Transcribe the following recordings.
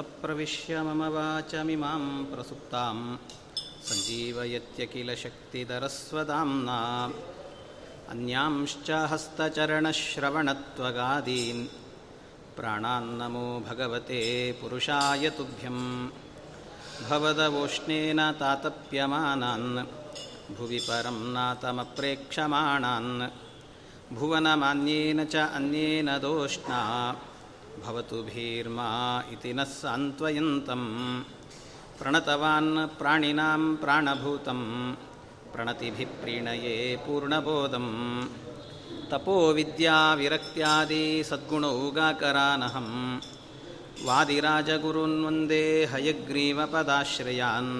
योऽन्तःप्रविश्य मम वाचमिमां प्रसुप्तां सञ्जीवयत्य किल शक्तिधरस्वदाम्ना अन्यांश्च हस्तचरणश्रवणत्वगादीन् प्राणान्नमो भगवते पुरुषाय तुभ्यं भवदवोष्णेन तातप्यमानान् भुवि परं नातमप्रेक्षमाणान् भुवनमान्येन च अन्येन दोष्णा भवतु भीर्मा इति नः सान्त्वयन्तं प्रणतवान् प्राणिनां प्राणभूतं प्रणतिभिः प्रीणये पूर्णबोधं तपोविद्याविरक्त्यादि सद्गुणौगाकरानहं वादिराजगुरून् वन्दे हयग्रीवपदाश्रयान्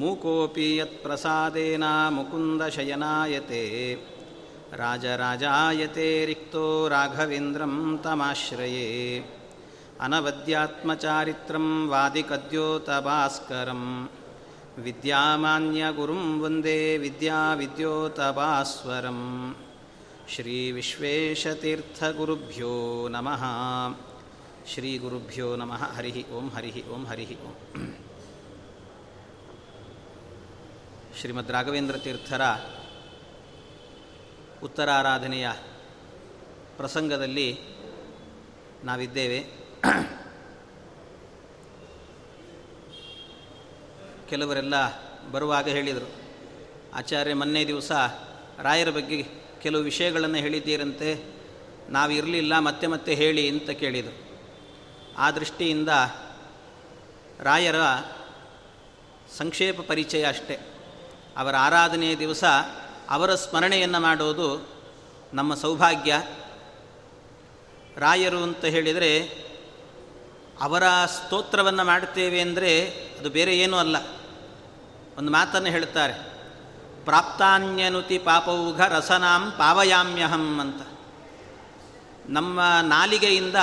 मूकोऽपि यत्प्रसादेन मुकुन्दशयनायते राजराजायते रिक्तो राघवेन्द्रं तमाश्रये अनवद्यात्मचारित्रं वादिकद्योतभास्करं विद्यामान्यगुरुं वन्दे विद्याविद्योतभास्वरं श्रीविश्वेशतीर्थगुरुभ्यो नमः श्रीगुरुभ्यो नमः हरिः ओं हरिः ओं हरिः ओं ಶ್ರೀಮದ್ ರಾಘವೇಂದ್ರ ತೀರ್ಥರ ಉತ್ತರಾರಾಧನೆಯ ಪ್ರಸಂಗದಲ್ಲಿ ನಾವಿದ್ದೇವೆ. ಕೆಲವರೆಲ್ಲ ಬರುವಾಗ ಹೇಳಿದರು, ಆಚಾರ್ಯ, ಮೊನ್ನೆ ದಿವಸ ರಾಯರ ಬಗ್ಗೆ ಕೆಲವು ವಿಷಯಗಳನ್ನು ಹೇಳಿದ್ದೀರಂತೆ ನಾವಿರಲಿಲ್ಲ ಮತ್ತೆ ಮತ್ತೆ ಹೇಳಿ ಅಂತ ಕೇಳಿದರು. ಆ ದೃಷ್ಟಿಯಿಂದ ರಾಯರ ಸಂಕ್ಷೇಪ ಪರಿಚಯ ಅಷ್ಟೇ. ಅವರ ಆರಾಧನೆಯ ದಿವಸ ಅವರ ಸ್ಮರಣೆಯನ್ನು ಮಾಡೋದು ನಮ್ಮ ಸೌಭಾಗ್ಯ. ರಾಯರು ಅಂತ ಹೇಳಿದರೆ ಅವರ ಸ್ತೋತ್ರವನ್ನು ಮಾಡುತ್ತೇವೆ ಅಂದರೆ ಅದು ಬೇರೆ ಏನೂ ಅಲ್ಲ. ಒಂದು ಮಾತನ್ನು ಹೇಳ್ತಾರೆ ಪ್ರಾಪ್ತಾನ್ಯನುತಿ ಪಾಪೌಘ ರಸನಾಂ ಪಾವಯಾಮ್ಯಹಂ ಅಂತ. ನಮ್ಮ ನಾಲಿಗೆಯಿಂದ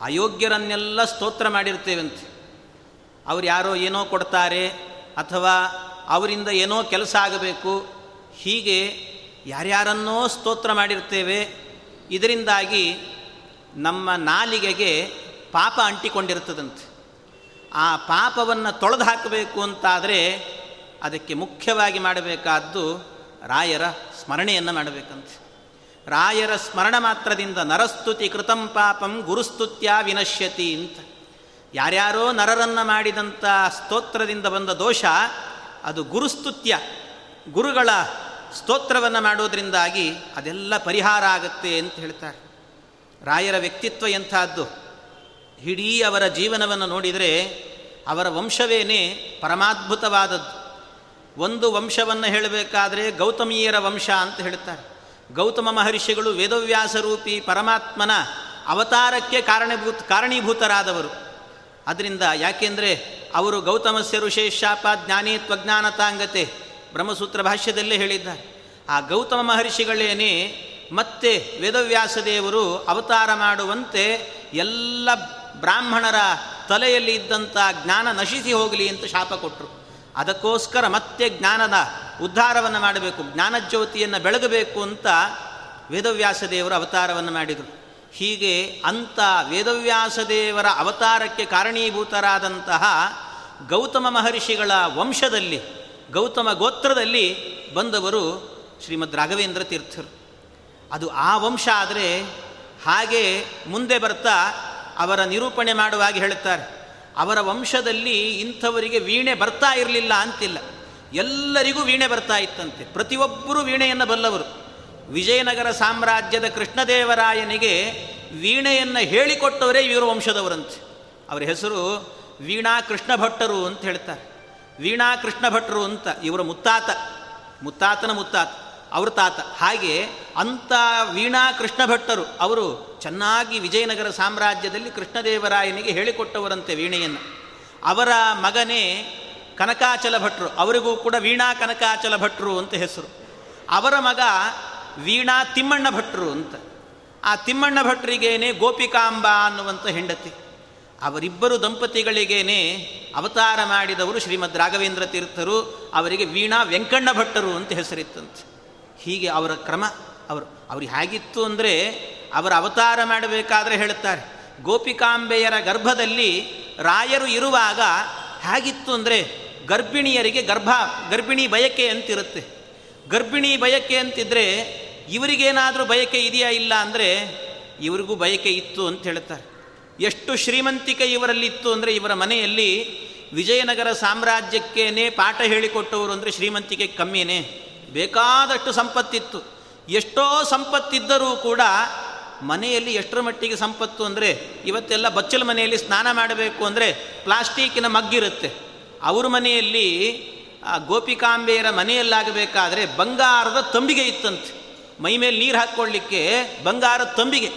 ಅಯೋಗ್ಯರನ್ನೆಲ್ಲ ಸ್ತೋತ್ರ ಮಾಡಿರ್ತೇವಂತೆ. ಅವ್ರು ಯಾರೋ ಏನೋ ಕೊಡ್ತಾರೆ ಅಥವಾ ಅವರಿಂದ ಏನೋ ಕೆಲಸ ಆಗಬೇಕು ಹೀಗೆ ಯಾರ್ಯಾರನ್ನೋ ಸ್ತೋತ್ರ ಮಾಡಿರ್ತೇವೆ, ಇದರಿಂದಾಗಿ ನಮ್ಮ ನಾಲಿಗೆಗೆ ಪಾಪ ಅಂಟಿಕೊಂಡಿರ್ತದಂತೆ ಆ ಪಾಪವನ್ನು ತೊಳೆದು ಹಾಕಬೇಕು ಅಂತಾದರೆ ಅದಕ್ಕೆ ಮುಖ್ಯವಾಗಿ ಮಾಡಬೇಕಾದ್ದು ರಾಯರ ಸ್ಮರಣೆಯನ್ನು ಮಾಡಬೇಕಂತೆ. ರಾಯರ ಸ್ಮರಣ ಮಾತ್ರದಿಂದ ನರಸ್ತುತಿ ಕೃತಂ ಪಾಪಂ ಗುರುಸ್ತುತ್ಯ ವಿನಶ್ಯತಿ ಅಂತ. ಯಾರ್ಯಾರೋ ನರರನ್ನು ಮಾಡಿದಂಥ ಸ್ತೋತ್ರದಿಂದ ಬಂದ ದೋಷ ಅದು ಗುರುಸ್ತುತ್ಯ, ಗುರುಗಳ ಸ್ತೋತ್ರವನ್ನು ಮಾಡೋದ್ರಿಂದಾಗಿ ಅದೆಲ್ಲ ಪರಿಹಾರ ಆಗುತ್ತೆ ಅಂತ ಹೇಳ್ತಾರೆ. ರಾಯರ ವ್ಯಕ್ತಿತ್ವ ಎಂಥದ್ದು? ಇಡೀ ಅವರ ಜೀವನವನ್ನು ನೋಡಿದರೆ ಅವರ ವಂಶವೇನೇ ಪರಮಾದ್ಭುತವಾದದ್ದು. ಒಂದು ವಂಶವನ್ನು ಹೇಳಬೇಕಾದ್ರೆ ಗೌತಮೀಯರ ವಂಶ ಅಂತ ಹೇಳ್ತಾರೆ. ಗೌತಮ ಮಹರ್ಷಿಗಳು ವೇದವ್ಯಾಸರೂಪಿ ಪರಮಾತ್ಮನ ಅವತಾರಕ್ಕೆ ಕಾರಣಭೂತ, ಕಾರಣೀಭೂತರಾದವರು. ಅದರಿಂದ ಯಾಕೆಂದರೆ ಅವರು ಗೌತಮಸ್ಯ ಋಷೇಶಾಪ ಜ್ಞಾನಿ ತ್ವಜ್ಞಾನತಾಂಗತೆ ಬ್ರಹ್ಮಸೂತ್ರ ಭಾಷ್ಯದಲ್ಲೇ ಹೇಳಿದ್ದಾರೆ. ಆ ಗೌತಮ ಮಹರ್ಷಿಗಳೇನೇ ಮತ್ತೆ ವೇದವ್ಯಾಸ ದೇವರು ಅವತಾರ ಮಾಡುವಂತೆ ಎಲ್ಲ ಬ್ರಾಹ್ಮಣರ ತಲೆಯಲ್ಲಿ ಇದ್ದಂಥ ಜ್ಞಾನ ನಶಿಸಿ ಹೋಗಲಿ ಅಂತ ಶಾಪ ಕೊಟ್ಟರು ಅದಕ್ಕೋಸ್ಕರ ಮತ್ತೆ ಜ್ಞಾನದ ಉದ್ಧಾರವನ್ನು ಮಾಡಬೇಕು, ಜ್ಞಾನಜ್ಯೋತಿಯನ್ನು ಬೆಳಗಬೇಕು ಅಂತ ವೇದವ್ಯಾಸ ದೇವರು ಅವತಾರವನ್ನು ಮಾಡಿದರು. ಹೀಗೆ ಅಂಥ ವೇದವ್ಯಾಸ ದೇವರ ಅವತಾರಕ್ಕೆ ಕಾರಣೀಭೂತರಾದಂತಹ ಗೌತಮ ಮಹರ್ಷಿಗಳ ವಂಶದಲ್ಲಿ ಗೌತಮ ಗೋತ್ರದಲ್ಲಿ ಬಂದವರು ಶ್ರೀಮದ್ ರಾಘವೇಂದ್ರ ತೀರ್ಥರು. ಅದು ಆ ವಂಶ ಆದರೆ ಹಾಗೆ ಮುಂದೆ ಬರ್ತಾ ಅವರ ನಿರೂಪಣೆ ಮಾಡುವಾಗ ಹೇಳುತ್ತಾರೆ. ಅವರ ವಂಶದಲ್ಲಿ ಇಂಥವರಿಗೆ ವೀಣೆ ಬರ್ತಾ ಇರಲಿಲ್ಲ ಅಂತಿಲ್ಲ. ಎಲ್ಲರಿಗೂ ವೀಣೆ ಬರ್ತಾ ಇತ್ತಂತೆ. ಪ್ರತಿಯೊಬ್ಬರೂ ವೀಣೆಯನ್ನು ಬಲ್ಲವರು. ವಿಜಯನಗರ ಸಾಮ್ರಾಜ್ಯದ ಕೃಷ್ಣದೇವರಾಯನಿಗೆ ವೀಣೆಯನ್ನು ಹೇಳಿಕೊಟ್ಟವರೇ ಇವರು ವಂಶದವರಂತೆ. ಅವರ ಹೆಸರು ವೀಣಾ ಕೃಷ್ಣ ಭಟ್ಟರು ಅಂತ ಹೇಳ್ತಾರೆ. ವೀಣಾ ಕೃಷ್ಣ ಭಟ್ರು ಅಂತ ಇವರ ಮುತ್ತಾತ, ಮುತ್ತಾತನ ಮುತ್ತಾತ, ಅವ್ರ ತಾತ. ಹಾಗೆ ಅಂಥ ವೀಣಾ ಕೃಷ್ಣ ಭಟ್ಟರು ಅವರು ಚೆನ್ನಾಗಿ ವಿಜಯನಗರ ಸಾಮ್ರಾಜ್ಯದಲ್ಲಿ ಕೃಷ್ಣದೇವರಾಯನಿಗೆ ಹೇಳಿಕೊಟ್ಟವರಂತೆ ವೀಣೆಯನ್ನು. ಅವರ ಮಗನೇ ಕನಕಾಚಲ ಭಟ್ರು, ಅವರಿಗೂ ಕೂಡ ವೀಣಾ ಕನಕಾಚಲ ಭಟ್ರು ಅಂತ ಹೆಸರು. ಅವರ ಮಗ ವೀಣಾ ತಿಮ್ಮಣ್ಣ ಭಟ್ರು ಅಂತ. ಆ ತಿಮ್ಮಣ್ಣ ಭಟ್ರಿಗೇನೆ ಗೋಪಿಕಾಂಬ ಅನ್ನುವಂಥ ಹೆಂಡತಿ. ಅವರಿಬ್ಬರು ದಂಪತಿಗಳಿಗೇನೆ ಅವತಾರ ಮಾಡಿದವರು ಶ್ರೀಮದ್ ರಾಘವೇಂದ್ರ ತೀರ್ಥರು, ಅವರಿಗೆ ವೀಣಾ ವೆಂಕಣ್ಣ ಭಟ್ಟರು ಅಂತ ಹೆಸರಿತ್ತಂತೆ. ಹೀಗೆ ಅವರ ಕ್ರಮ, ಅವರು, ಅವ್ರು ಹೇಗಿತ್ತು ಅಂದರೆ ಅವರ ಅವತಾರ ಮಾಡಬೇಕಾದ್ರೆ ಹೇಳುತ್ತಾರೆ. ಗೋಪಿಕಾಂಬೆಯರ ಗರ್ಭದಲ್ಲಿ ರಾಯರು ಇರುವಾಗ ಹೇಗಿತ್ತು ಅಂದರೆ ಗರ್ಭಿಣಿಯರಿಗೆ ಗರ್ಭ, ಗರ್ಭಿಣಿ ಬಯಕೆ ಅಂತಿರುತ್ತೆ. ಗರ್ಭಿಣಿ ಬಯಕೆ ಅಂತಿದ್ರೆ ಇವರಿಗೇನಾದರೂ ಬಯಕೆ ಇದೆಯಾ ಇಲ್ಲ ಅಂದರೆ ಇವರಿಗೂ ಬಯಕೆ ಇತ್ತು ಅಂತ ಹೇಳ್ತಾರೆ ಎಷ್ಟು ಶ್ರೀಮಂತಿಕೆ ಇವರಲ್ಲಿತ್ತು ಅಂದರೆ ಇವರ ಮನೆಯಲ್ಲಿ ವಿಜಯನಗರ ಸಾಮ್ರಾಜ್ಯಕ್ಕೇನೆ ಪಾಠ ಹೇಳಿಕೊಟ್ಟವರು ಅಂದರೆ ಶ್ರೀಮಂತಿಕೆ ಕಮ್ಮಿನೇ. ಬೇಕಾದಷ್ಟು ಸಂಪತ್ತಿತ್ತು. ಎಷ್ಟೋ ಸಂಪತ್ತಿದ್ದರೂ ಕೂಡ ಮನೆಯಲ್ಲಿ ಎಷ್ಟರ ಮಟ್ಟಿಗೆ ಸಂಪತ್ತು ಅಂದರೆ ಇವತ್ತೆಲ್ಲ ಬಚ್ಚಲ ಮನೆಯಲ್ಲಿ ಸ್ನಾನ ಮಾಡಬೇಕು ಅಂದರೆ ಪ್ಲಾಸ್ಟಿಕ್ಕಿನ ಮಗ್ಗಿರುತ್ತೆ. ಅವ್ರ ಮನೆಯಲ್ಲಿ ಆ ಗೋಪಿಕಾಂಬೆಯರ ಮನೆಯಲ್ಲಾಗಬೇಕಾದ್ರೆ ಬಂಗಾರದ ತಂಬಿಗೆ ಇತ್ತಂತೆ. ಮೈ ಮೇಲೆ ನೀರು ಹಾಕ್ಕೊಳ್ಳಿಕ್ಕೆ ಬಂಗಾರದ ತಂಬಿಗೆ.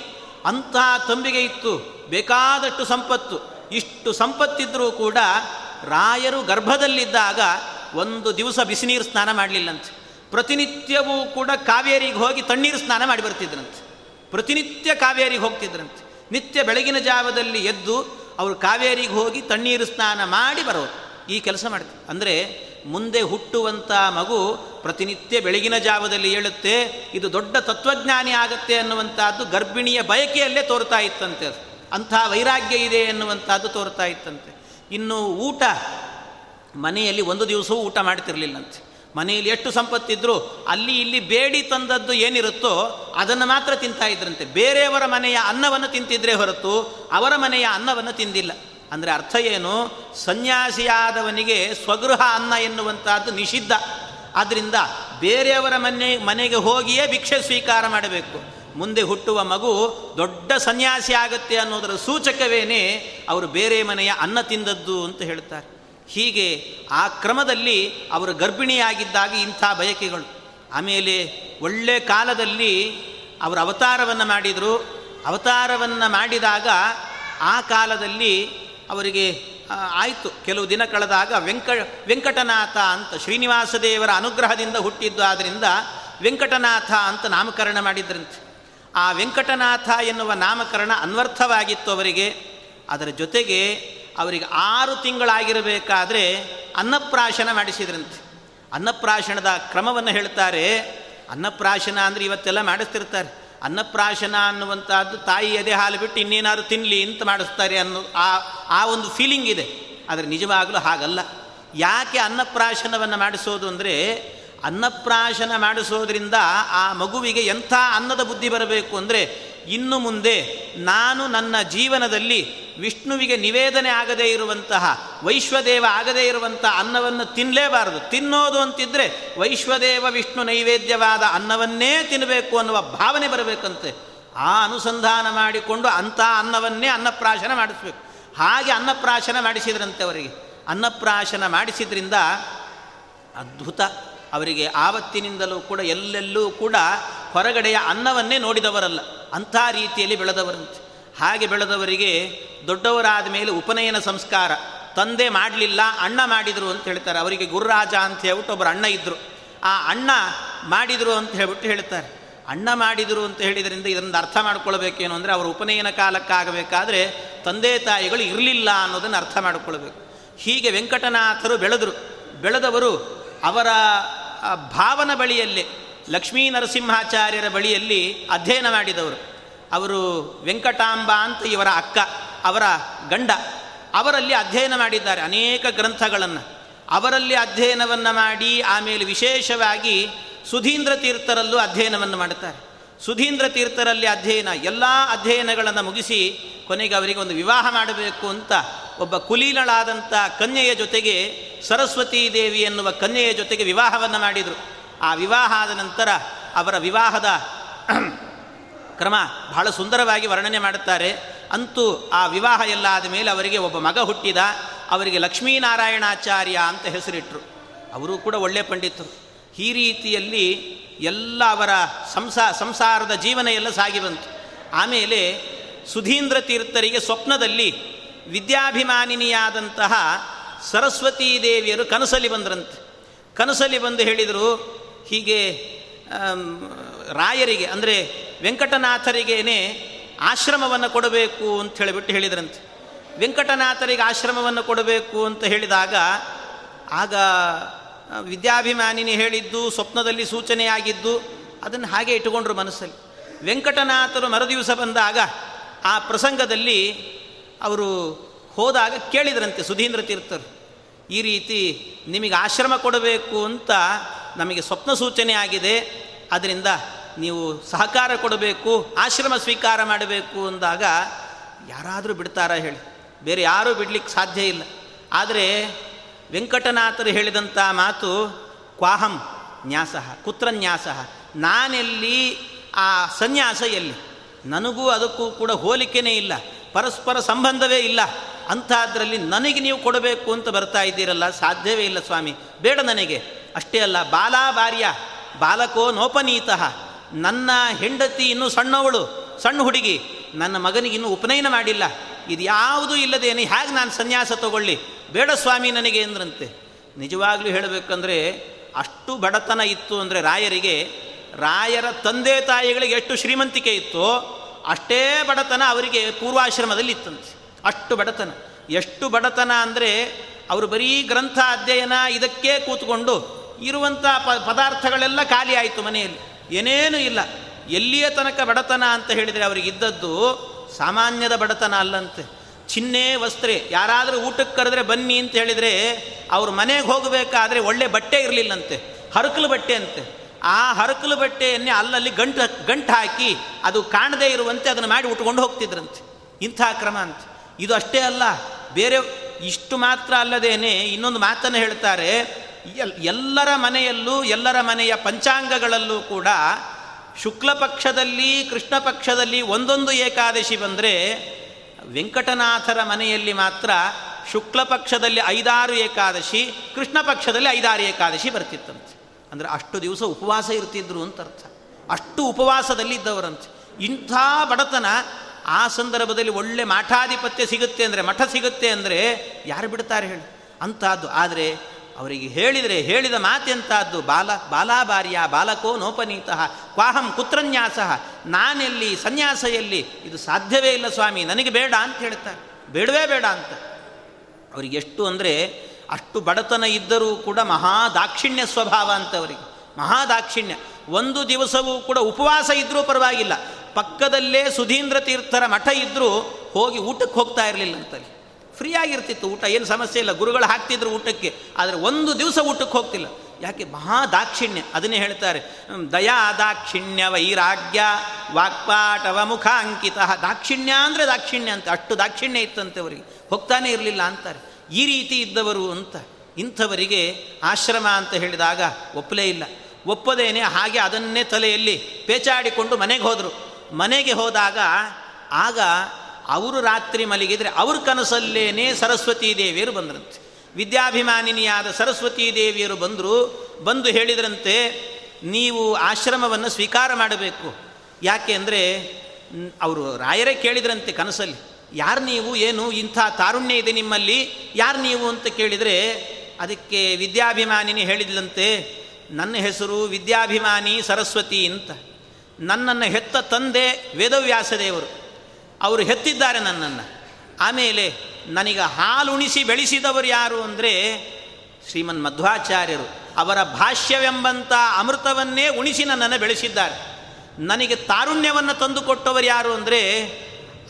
ಅಂತಹ ತಂಬಿಗೆ ಇತ್ತು. ಬೇಕಾದಷ್ಟು ಸಂಪತ್ತು. ಇಷ್ಟು ಸಂಪತ್ತಿದ್ದರೂ ಕೂಡ ರಾಯರು ಗರ್ಭದಲ್ಲಿದ್ದಾಗ ಒಂದು ದಿವಸ ಬಿಸಿನೀರು ಸ್ನಾನ ಮಾಡಲಿಲ್ಲಂತೆ. ಪ್ರತಿನಿತ್ಯವೂ ಕೂಡ ಕಾವೇರಿಗೆ ಹೋಗಿ ತಣ್ಣೀರು ಸ್ನಾನ ಮಾಡಿ ಬರ್ತಿದ್ರಂತೆ. ಪ್ರತಿನಿತ್ಯ ಕಾವೇರಿಗೆ ಹೋಗ್ತಿದ್ರಂತೆ. ನಿತ್ಯ ಬೆಳಗಿನ ಜಾವದಲ್ಲಿ ಎದ್ದು ಅವರು ಕಾವೇರಿಗೆ ಹೋಗಿ ತಣ್ಣೀರು ಸ್ನಾನ ಮಾಡಿ ಬರೋರು. ಈ ಕೆಲಸ ಮಾಡ್ತಾರೆ. ಅಂದರೆ ಮುಂದೆ ಹುಟ್ಟುವಂಥ ಮಗು ಪ್ರತಿನಿತ್ಯ ಬೆಳಗಿನ ಜಾವದಲ್ಲಿ ಹೇಳುತ್ತೆ ಇದು ದೊಡ್ಡ ತತ್ವಜ್ಞಾನಿ ಆಗುತ್ತೆ ಅನ್ನುವಂಥದ್ದು ಗರ್ಭಿಣಿಯ ಬಯಕೆಯಲ್ಲೇ ತೋರ್ತಾ ಇತ್ತಂತೆ ಅದು. ಅಂಥ ವೈರಾಗ್ಯ ಇದೆ ಎನ್ನುವಂಥದ್ದು ತೋರ್ತಾ ಇತ್ತಂತೆ. ಇನ್ನು ಊಟ, ಮನೆಯಲ್ಲಿ ಒಂದು ದಿವಸವೂ ಊಟ ಮಾಡ್ತಿರಲಿಲ್ಲಂತೆ. ಮನೆಯಲ್ಲಿ ಎಷ್ಟು ಸಂಪತ್ತಿದ್ರು ಅಲ್ಲಿ ಇಲ್ಲಿ ಬೇಡಿ ತಂದದ್ದು ಏನಿರುತ್ತೋ ಅದನ್ನು ಮಾತ್ರ ತಿಂತಾ ಇದ್ರಂತೆ. ಬೇರೆಯವರ ಮನೆಯ ಅನ್ನವನ್ನು ತಿಂತಿದ್ರೆ ಹೊರತು ಅವರ ಮನೆಯ ಅನ್ನವನ್ನು ತಿಂದಿಲ್ಲ. ಅಂದರೆ ಅರ್ಥ ಏನು? ಸನ್ಯಾಸಿಯಾದವನಿಗೆ ಸ್ವಗೃಹ ಅನ್ನ ಎನ್ನುವಂಥದ್ದು ನಿಷಿದ್ಧ. ಆದ್ದರಿಂದ ಬೇರೆಯವರ ಮನೆ, ಮನೆಗೆ ಹೋಗಿಯೇ ಭಿಕ್ಷೆ ಸ್ವೀಕಾರ ಮಾಡಬೇಕು. ಮುಂದೆ ಹುಟ್ಟುವ ಮಗು ದೊಡ್ಡ ಸನ್ಯಾಸಿ ಆಗುತ್ತೆ ಅನ್ನೋದರ ಸೂಚಕವೇನೇ ಅವರು ಬೇರೆ ಮನೆಯ ಅನ್ನ ತಿಂದದ್ದು ಅಂತ ಹೇಳ್ತಾರೆ. ಹೀಗೆ ಆ ಕ್ರಮದಲ್ಲಿ ಅವರು ಗರ್ಭಿಣಿಯಾಗಿದ್ದಾಗ ಇಂಥ ಬಯಕೆಗಳು. ಆಮೇಲೆ ಒಳ್ಳೆ ಕಾಲದಲ್ಲಿ ಅವರು ಅವತಾರವನ್ನು ಮಾಡಿದರು. ಅವತಾರವನ್ನು ಮಾಡಿದಾಗ ಆ ಕಾಲದಲ್ಲಿ ಅವರಿಗೆ ಆಯಿತು. ಕೆಲವು ದಿನ ಕಳೆದಾಗ ವೆಂಕ, ವೆಂಕಟನಾಥ ಅಂತ ಶ್ರೀನಿವಾಸ ದೇವರ ಅನುಗ್ರಹದಿಂದ ಹುಟ್ಟಿದ್ದು ಆದ್ದರಿಂದ ವೆಂಕಟನಾಥ ಅಂತ ನಾಮಕರಣ ಮಾಡಿದ್ರಂತೆ. ಆ ವೆಂಕಟನಾಥ ಎನ್ನುವ ನಾಮಕರಣ ಅನ್ವರ್ಥವಾಗಿತ್ತು ಅವರಿಗೆ. ಅದರ ಜೊತೆಗೆ ಅವರಿಗೆ ಆರು ತಿಂಗಳಾಗಿರಬೇಕಾದ್ರೆ ಅನ್ನಪ್ರಾಶನ ಮಾಡಿಸಿದ್ರಂತೆ. ಅನ್ನಪ್ರಾಶನದ ಕ್ರಮವನ್ನು ಹೇಳ್ತಾರೆ. ಅನ್ನಪ್ರಾಶನ ಅಂದರೆ ಇವತ್ತೆಲ್ಲ ಮಾಡಿಸ್ತಿರ್ತಾರೆ. ಅನ್ನಪ್ರಾಶನ ಅನ್ನುವಂಥದ್ದು ತಾಯಿ ಎದೆ ಹಾಲು ಬಿಟ್ಟು ಇನ್ನೇನಾದ್ರು ತಿನ್ನಲಿ ಅಂತ ಮಾಡಿಸ್ತಾರೆ ಅನ್ನೋ ಆ ಆ ಒಂದು ಫೀಲಿಂಗ್ ಇದೆ. ಆದರೆ ನಿಜವಾಗಲೂ ಹಾಗಲ್ಲ. ಯಾಕೆ ಅನ್ನಪ್ರಾಶನವನ್ನು ಮಾಡಿಸೋದು ಅಂದರೆ ಅನ್ನಪ್ರಾಶನ ಮಾಡಿಸೋದ್ರಿಂದ ಆ ಮಗುವಿಗೆ ಎಂಥ ಅನ್ನದ ಬುದ್ಧಿ ಬರಬೇಕು ಅಂದರೆ ಇನ್ನು ಮುಂದೆ ನಾನು ನನ್ನ ಜೀವನದಲ್ಲಿ ವಿಷ್ಣುವಿಗೆ ನಿವೇದನೆ ಆಗದೇ ಇರುವಂತಹ, ವೈಶ್ವದೇವ ಆಗದೇ ಇರುವಂಥ ಅನ್ನವನ್ನು ತಿನ್ನಲೇಬಾರದು ತಿನ್ನೋದು ಅಂತಿದ್ರೆ ವೈಶ್ವದೇವ ವಿಷ್ಣು ನೈವೇದ್ಯವಾದ ಅನ್ನವನ್ನೇ ತಿನ್ನಬೇಕು ಅನ್ನುವ ಭಾವನೆ ಬರಬೇಕಂತೆ. ಆ ಅನುಸಂಧಾನ ಮಾಡಿಕೊಂಡು ಅಂಥ ಅನ್ನವನ್ನೇ ಅನ್ನಪ್ರಾಶನ ಮಾಡಿಸ್ಬೇಕು. ಹಾಗೆ ಅನ್ನಪ್ರಾಶನ ಮಾಡಿಸಿದ್ರಂತೆ ಅವರಿಗೆ. ಅನ್ನಪ್ರಾಶನ ಮಾಡಿಸಿದ್ರಿಂದ ಅದ್ಭುತ. ಅವರಿಗೆ ಆವತ್ತಿನಿಂದಲೂ ಕೂಡ ಎಲ್ಲೆಲ್ಲೂ ಕೂಡ ಹೊರಗಡೆಯ ಅನ್ನವನ್ನೇ ನೋಡಿದವರಲ್ಲ. ಅಂಥ ರೀತಿಯಲ್ಲಿ ಬೆಳೆದವರಂತೆ. ಹಾಗೆ ಬೆಳೆದವರಿಗೆ ದೊಡ್ಡವರಾದ ಮೇಲೆ ಉಪನಯನ ಸಂಸ್ಕಾರ. ತಂದೆ ಮಾಡಲಿಲ್ಲ, ಅಣ್ಣ ಮಾಡಿದರು ಅಂತ ಹೇಳ್ತಾರೆ. ಅವರಿಗೆ ಗುರುರಾಜ ಅಂತ ಹೇಳ್ಬಿಟ್ಟು ಒಬ್ಬರು ಅಣ್ಣ ಇದ್ದರು ಆ ಅಣ್ಣ ಮಾಡಿದರು ಅಂತ ಹೇಳ್ಬಿಟ್ಟು ಹೇಳ್ತಾರೆ. ಅಣ್ಣ ಮಾಡಿದರು ಅಂತ ಹೇಳಿದ್ರಿಂದ ಇದನ್ನು ಅರ್ಥ ಮಾಡ್ಕೊಳ್ಬೇಕೇನು ಅಂದರೆ ಅವರ ಉಪನಯನ ಕಾಲಕ್ಕಾಗಬೇಕಾದ್ರೆ ತಂದೆ ತಾಯಿಗಳು ಇರಲಿಲ್ಲ ಅನ್ನೋದನ್ನು ಅರ್ಥ ಮಾಡಿಕೊಳ್ಬೇಕು. ಹೀಗೆ ವೆಂಕಟನಾಥರು ಬೆಳೆದರು. ಬೆಳೆದವರು ಅವರ ಭಾವನ ಬಳಿಯಲ್ಲಿ, ಲಕ್ಷ್ಮೀ ನರಸಿಂಹಾಚಾರ್ಯರ ಬಳಿಯಲ್ಲಿ ಅಧ್ಯಯನ ಮಾಡಿದವರು. ಅವರು ವೆಂಕಟಾಂಬ ಅಂತ ಇವರ ಅಕ್ಕ, ಅವರ ಗಂಡ. ಅವರಲ್ಲಿ ಅಧ್ಯಯನ ಮಾಡಿದ್ದಾರೆ ಅನೇಕ ಗ್ರಂಥಗಳನ್ನು. ಅವರಲ್ಲಿ ಅಧ್ಯಯನವನ್ನು ಮಾಡಿ ಆಮೇಲೆ ವಿಶೇಷವಾಗಿ ಸುಧೀಂದ್ರ ತೀರ್ಥರಲ್ಲೂ ಅಧ್ಯಯನವನ್ನು ಮಾಡುತ್ತಾರೆ. ಸುಧೀಂದ್ರ ತೀರ್ಥರಲ್ಲಿ ಅಧ್ಯಯನ, ಎಲ್ಲ ಅಧ್ಯಯನಗಳನ್ನು ಮುಗಿಸಿ ಕೊನೆಗೆ ಅವರಿಗೆ ಒಂದು ವಿವಾಹ ಮಾಡಬೇಕು ಅಂತ ಒಬ್ಬ ಕುಲೀನಳಾದಂಥ ಕನ್ಯೆಯ ಜೊತೆಗೆ ಸರಸ್ವತೀ ದೇವಿ ಎನ್ನುವ ಕನ್ಯೆಯ ಜೊತೆಗೆ ವಿವಾಹವನ್ನು ಮಾಡಿದರು. ಆ ವಿವಾಹ ಆದ ನಂತರ ಅವರ ವಿವಾಹದ ಕ್ರಮ ಬಹಳ ಸುಂದರವಾಗಿ ವರ್ಣನೆ ಮಾಡುತ್ತಾರೆ. ಅಂತೂ ಆ ವಿವಾಹ ಎಲ್ಲ ಆದ ಮೇಲೆ ಅವರಿಗೆ ಒಬ್ಬ ಮಗ ಹುಟ್ಟಿದ. ಅವರಿಗೆ ಲಕ್ಷ್ಮೀನಾರಾಯಣಾಚಾರ್ಯ ಅಂತ ಹೆಸರಿಟ್ಟರು ಅವರು ಕೂಡ ಒಳ್ಳೆಯ ಪಂಡಿತರು. ಈ ರೀತಿಯಲ್ಲಿ ಎಲ್ಲ ಅವರ ಸಂಸಾ, ಸಂಸಾರದ ಜೀವನ ಎಲ್ಲ ಸಾಗಿ ಬಂತು. ಆಮೇಲೆ ಸುಧೀಂದ್ರ ತೀರ್ಥರಿಗೆ ಸ್ವಪ್ನದಲ್ಲಿ ವಿದ್ಯಾಭಿಮಾನಿನಿಯಾದಂತಹ ಸರಸ್ವತೀ ದೇವಿಯರು ಕನಸಲ್ಲಿ ಬಂದ್ರಂತೆ. ಕನಸಲ್ಲಿ ಬಂದು ಹೇಳಿದರು, ಹೀಗೆ ರಾಯರಿಗೆ, ಅಂದರೆ ವೆಂಕಟನಾಥರಿಗೇನೆ ಆಶ್ರಮವನ್ನು ಕೊಡಬೇಕು ಅಂತ ಹೇಳಿಬಿಟ್ಟು ಹೇಳಿದ್ರಂತೆ. ವೆಂಕಟನಾಥರಿಗೆ ಆಶ್ರಮವನ್ನು ಕೊಡಬೇಕು ಅಂತ ಹೇಳಿದಾಗ, ಆಗ ವಿದ್ಯಾಭಿಮಾನಿನಿ ಹೇಳಿದ್ದು, ಸ್ವಪ್ನದಲ್ಲಿ ಸೂಚನೆಯಾಗಿದ್ದು ಅದನ್ನು ಹಾಗೆ ಇಟ್ಟುಕೊಂಡ್ರು ಮನಸ್ಸಲ್ಲಿ. ವೆಂಕಟನಾಥರು ಮರುದಿವಸ ಬಂದಾಗ ಆ ಪ್ರಸಂಗದಲ್ಲಿ ಅವರು ಹೋದಾಗ ಕೇಳಿದ್ರಂತೆ, ಸುಧೀಂದ್ರ ತೀರ್ಥರು, ಈ ರೀತಿ ನಿಮಗೆ ಆಶ್ರಮ ಕೊಡಬೇಕು ಅಂತ ನಮಗೆ ಸ್ವಪ್ನ ಸೂಚನೆ ಆಗಿದೆ, ಅದರಿಂದ ನೀವು ಸಹಕಾರ ಕೊಡಬೇಕು, ಆಶ್ರಮ ಸ್ವೀಕಾರ ಮಾಡಬೇಕು ಅಂದಾಗ ಯಾರಾದರೂ ಬಿಡ್ತಾರಾ ಹೇಳಿ. ಬೇರೆ ಯಾರೂ ಬಿಡ್ಲಿಕ್ಕೆ ಸಾಧ್ಯ ಇಲ್ಲ. ಆದರೆ ವೆಂಕಟನಾಥರು ಹೇಳಿದಂಥ ಮಾತು ಕ್ವಾಹಂ ನ್ಯಾಸ, ಕುತ್ರ ನ್ಯಾಸ, ನಾನೆಲ್ಲಿ ಆ ಸನ್ಯಾಸ ಎಲ್ಲಿ? ನನಗೂ ಅದಕ್ಕೂ ಕೂಡ ಹೋಲಿಕೆನೇ ಇಲ್ಲ, ಪರಸ್ಪರ ಸಂಬಂಧವೇ ಇಲ್ಲ. ಅಂಥದ್ರಲ್ಲಿ ನನಗೆ ನೀವು ಕೊಡಬೇಕು ಅಂತ ಬರ್ತಾ ಇದ್ದೀರಲ್ಲ, ಸಾಧ್ಯವೇ ಇಲ್ಲ ಸ್ವಾಮಿ. ಬೇಡ ನನಗೆ. ಅಷ್ಟೇ ಅಲ್ಲ ಬಾಲಾ ಬಾರ್ಯ ಬಾಲಕೋ ನೋಪನೀತಃ ನನ್ನ ಹೆಂಡತಿ ಇನ್ನೂ ಸಣ್ಣವಳು, ಸಣ್ಣ ಹುಡುಗಿ. ನನ್ನ ಮಗನಿಗೆ ಇನ್ನೂ ಉಪನಯನ ಮಾಡಿಲ್ಲ. ಇದು ಯಾವುದೂ ಇಲ್ಲದೇನೆ ಹೇಗೆ ನಾನು ಸನ್ಯಾಸ ತಗೊಳ್ಳಿ? ಬೇಡ ಸ್ವಾಮಿ ನನಗೆ ಅಂದ್ರಂತೆ. ನಿಜವಾಗ್ಲೂ ಹೇಳಬೇಕಂದ್ರೆ, ಅಷ್ಟು ಬಡತನ ಇತ್ತು ಅಂದರೆ ರಾಯರಿಗೆ, ರಾಯರ ತಂದೆ ತಾಯಿಗಳಿಗೆ ಎಷ್ಟು ಶ್ರೀಮಂತಿಕೆ ಇತ್ತೋ, ಅಷ್ಟೇ ಬಡತನ ಅವರಿಗೆ ಪೂರ್ವಾಶ್ರಮದಲ್ಲಿ ಇತ್ತಂತೆ. ಅಷ್ಟು ಬಡತನ. ಎಷ್ಟು ಬಡತನ ಅಂದರೆ ಅವರು ಬರೀ ಗ್ರಂಥ ಅಧ್ಯಯನ ಇದಕ್ಕೆ ಕೂತ್ಕೊಂಡು ಇರುವಂಥ ಪ ಪದಾರ್ಥಗಳೆಲ್ಲ ಖಾಲಿ ಆಯಿತು ಮನೆಯಲ್ಲಿ. ಏನೇನೂ ಇಲ್ಲ. ಎಲ್ಲಿಯ ತನಕ ಬಡತನ ಅಂತ ಹೇಳಿದರೆ ಅವರಿಗೆ ಇದ್ದದ್ದು ಸಾಮಾನ್ಯದ ಬಡತನ ಅಲ್ಲಂತೆ. ಚಿನ್ನೆ, ವಸ್ತ್ರೆ, ಯಾರಾದರೂ ಊಟಕ್ಕೆ ಕರೆದ್ರೆ ಬನ್ನಿ ಅಂತ ಹೇಳಿದರೆ ಅವ್ರ ಮನೆಗೆ ಹೋಗಬೇಕಾದ್ರೆ ಒಳ್ಳೆ ಬಟ್ಟೆ ಇರಲಿಲ್ಲಂತೆ. ಹರಕಲು ಬಟ್ಟೆ ಅಂತೆ. ಆ ಹರಕಲು ಬಟ್ಟೆಯನ್ನೇ ಅಲ್ಲಲ್ಲಿ ಗಂಟು ಗಂಟು ಹಾಕಿ ಅದು ಕಾಣದೇ ಇರುವಂತೆ ಅದನ್ನು ಮಾಡಿ ಉಟ್ಕೊಂಡು ಹೋಗ್ತಿದ್ರಂತೆ. ಇಂಥ ಕ್ರಮ ಅಂತ. ಇದು ಅಷ್ಟೇ ಅಲ್ಲ, ಬೇರೆ ಇಷ್ಟು ಮಾತ್ರ ಅಲ್ಲದೇನೆ ಇನ್ನೊಂದು ಮಾತನ್ನು ಹೇಳ್ತಾರೆ ಎಲ್ಲರ ಮನೆಯಲ್ಲೂ, ಎಲ್ಲರ ಮನೆಯ ಪಂಚಾಂಗಗಳಲ್ಲೂ ಕೂಡ ಶುಕ್ಲ ಪಕ್ಷದಲ್ಲಿ, ಕೃಷ್ಣ ಪಕ್ಷದಲ್ಲಿ ಒಂದೊಂದು ಏಕಾದಶಿ ಬಂದರೆ ವೆಂಕಟನಾಥರ ಮನೆಯಲ್ಲಿ ಮಾತ್ರ ಶುಕ್ಲ ಪಕ್ಷದಲ್ಲಿ ಐದಾರು ಏಕಾದಶಿ, ಕೃಷ್ಣ ಪಕ್ಷದಲ್ಲಿ ಐದಾರು ಏಕಾದಶಿ ಬರ್ತಿತ್ತಂತೆ. ಅಂದರೆ ಅಷ್ಟು ದಿವಸ ಉಪವಾಸ ಇರ್ತಿದ್ರು ಅಂತ ಅರ್ಥ. ಅಷ್ಟು ಉಪವಾಸದಲ್ಲಿ ಇದ್ದವರಂತೆ ಇಂಥ ಬಡತನ ಆ ಸಂದರ್ಭದಲ್ಲಿ ಒಳ್ಳೆ ಮಠಾಧಿಪತ್ಯ ಸಿಗುತ್ತೆ ಅಂದರೆ, ಮಠ ಸಿಗುತ್ತೆ ಅಂದರೆ ಯಾರು ಬಿಡ್ತಾರೆ ಹೇಳಿ? ಅಂತಹದ್ದು ಆದರೆ ಅವರಿಗೆ ಹೇಳಿದರೆ, ಹೇಳಿದ ಮಾತೆಂಥದ್ದು ಬಾಲ, ಬಾಲಾಭಾರ್ಯ, ಬಾಲಕೋ ನೋಪನೀತಃ, ಕ್ವಾಹಂ ಕುತ್ರನ್ಯಾಸ, ನಾನೆಲ್ಲಿ ಸನ್ಯಾಸ ಎಲ್ಲಿ ಇದು ಸಾಧ್ಯವೇ ಇಲ್ಲ ಸ್ವಾಮಿ, ನನಗೆ ಬೇಡ ಅಂತ ಹೇಳ್ತಾರೆ ಬೇಡವೇ ಬೇಡ ಅಂತ. ಅವರಿಗೆ ಎಷ್ಟು ಅಂದರೆ, ಅಷ್ಟು ಬಡತನ ಇದ್ದರೂ ಕೂಡ ಮಹಾ ದಾಕ್ಷಿಣ್ಯ ಸ್ವಭಾವ ಅಂತ ಅವರಿಗೆ. ಮಹಾ ದಾಕ್ಷಿಣ್ಯ ಒಂದು ದಿವಸವೂ ಕೂಡ ಉಪವಾಸ ಇದ್ದರೂ ಪರವಾಗಿಲ್ಲ. ಪಕ್ಕದಲ್ಲೇ ಸುಧೀಂದ್ರ ತೀರ್ಥರ ಮಠ ಇದ್ದರೂ ಹೋಗಿ ಊಟಕ್ಕೆ ಹೋಗ್ತಾ ಇರಲಿಲ್ಲ ಅಂತಲ್ಲಿ. ಫ್ರೀ ಆಗಿರ್ತಿತ್ತು ಊಟ, ಏನು ಸಮಸ್ಯೆ ಇಲ್ಲ. ಗುರುಗಳು ಹಾಕ್ತಿದ್ರು ಊಟಕ್ಕೆ, ಆದರೆ ಒಂದು ದಿವಸ ಊಟಕ್ಕೆ ಹೋಗ್ತಿಲ್ಲ. ಯಾಕೆ? ಮಹಾ ದಾಕ್ಷಿಣ್ಯ. ಅದನ್ನೇ ಹೇಳ್ತಾರೆ. ದಯಾ ದಾಕ್ಷಿಣ್ಯ ವೈರಾಗ್ಯ ವಾಕ್ಪಾಟವ ಮುಖ ಅಂಕಿತ ದಾಕ್ಷಿಣ್ಯ ಅಂದರೆ ದಾಕ್ಷಿಣ್ಯ ಅಂತ. ಅಷ್ಟು ದಾಕ್ಷಿಣ್ಯ ಇತ್ತಂತೆ ಅವರಿಗೆ. ಹೋಗ್ತಾನೆ ಇರಲಿಲ್ಲ ಅಂತಾರೆ. ಈ ರೀತಿ ಇದ್ದವರು ಅಂತ, ಇಂಥವರಿಗೆ ಆಶ್ರಮ ಅಂತ ಹೇಳಿದಾಗ ಒಪ್ಪಲೇ ಇಲ್ಲ. ಒಪ್ಪದೇನೆ ಹಾಗೆ ಅದನ್ನೇ ತಲೆಯಲ್ಲಿ ಪೇಚಾಡಿಕೊಂಡು ಮನೆಗೆ ಹೋದರು. ಮನೆಗೆ ಹೋದಾಗ ಆಗ ಅವರು ರಾತ್ರಿ ಮಲಗಿದರೆ ಅವ್ರ ಕನಸಲ್ಲೇನೇ ಸರಸ್ವತೀ ದೇವಿಯರು ಬಂದ್ರಂತೆ. ವಿದ್ಯಾಭಿಮಾನಿನಿಯಾದ ಸರಸ್ವತೀ ದೇವಿಯರು ಬಂದರು, ಬಂದು ಹೇಳಿದ್ರಂತೆ, ನೀವು ಆಶ್ರಮವನ್ನು ಸ್ವೀಕಾರ ಮಾಡಬೇಕು. ಯಾಕೆ ಅಂದರೆ ಅವರು ರಾಯರೇ ಕೇಳಿದ್ರಂತೆ ಕನಸಲ್ಲಿ. ಯಾರು ನೀವು? ಏನು? ಇಂಥ ತಾರುಣ್ಯ ಇದೆ ನಿಮ್ಮಲ್ಲಿ. ಯಾರು ನೀವು? ಅಂತ ಕೇಳಿದರೆ, ಅದಕ್ಕೆ ವಿದ್ಯಾಭಿಮಾನಿನಿ ಹೇಳಿದ್ಲಂತೆ, ನನ್ನ ಹೆಸರು ವಿದ್ಯಾಭಿಮಾನಿ ಸರಸ್ವತಿ ಅಂತ. ನನ್ನನ್ನು ಹೆತ್ತ ತಂದೆ ವೇದವ್ಯಾಸದೇವರು. ಅವರು ಹೆತ್ತಿದ್ದಾರೆ ನನ್ನನ್ನು. ಆಮೇಲೆ ನನಗೆ ಹಾಲುಣಿಸಿ ಬೆಳೆಸಿದವರು ಯಾರು ಅಂದರೆ ಶ್ರೀಮನ್ ಮಧ್ವಾಚಾರ್ಯರು. ಅವರ ಭಾಷ್ಯವೆಂಬಂಥ ಅಮೃತವನ್ನೇ ಉಣಿಸಿ ನನ್ನನ್ನು ಬೆಳೆಸಿದ್ದಾರೆ. ನನಗೆ ತಾರುಣ್ಯವನ್ನು ತಂದುಕೊಟ್ಟವರು ಯಾರು ಅಂದರೆ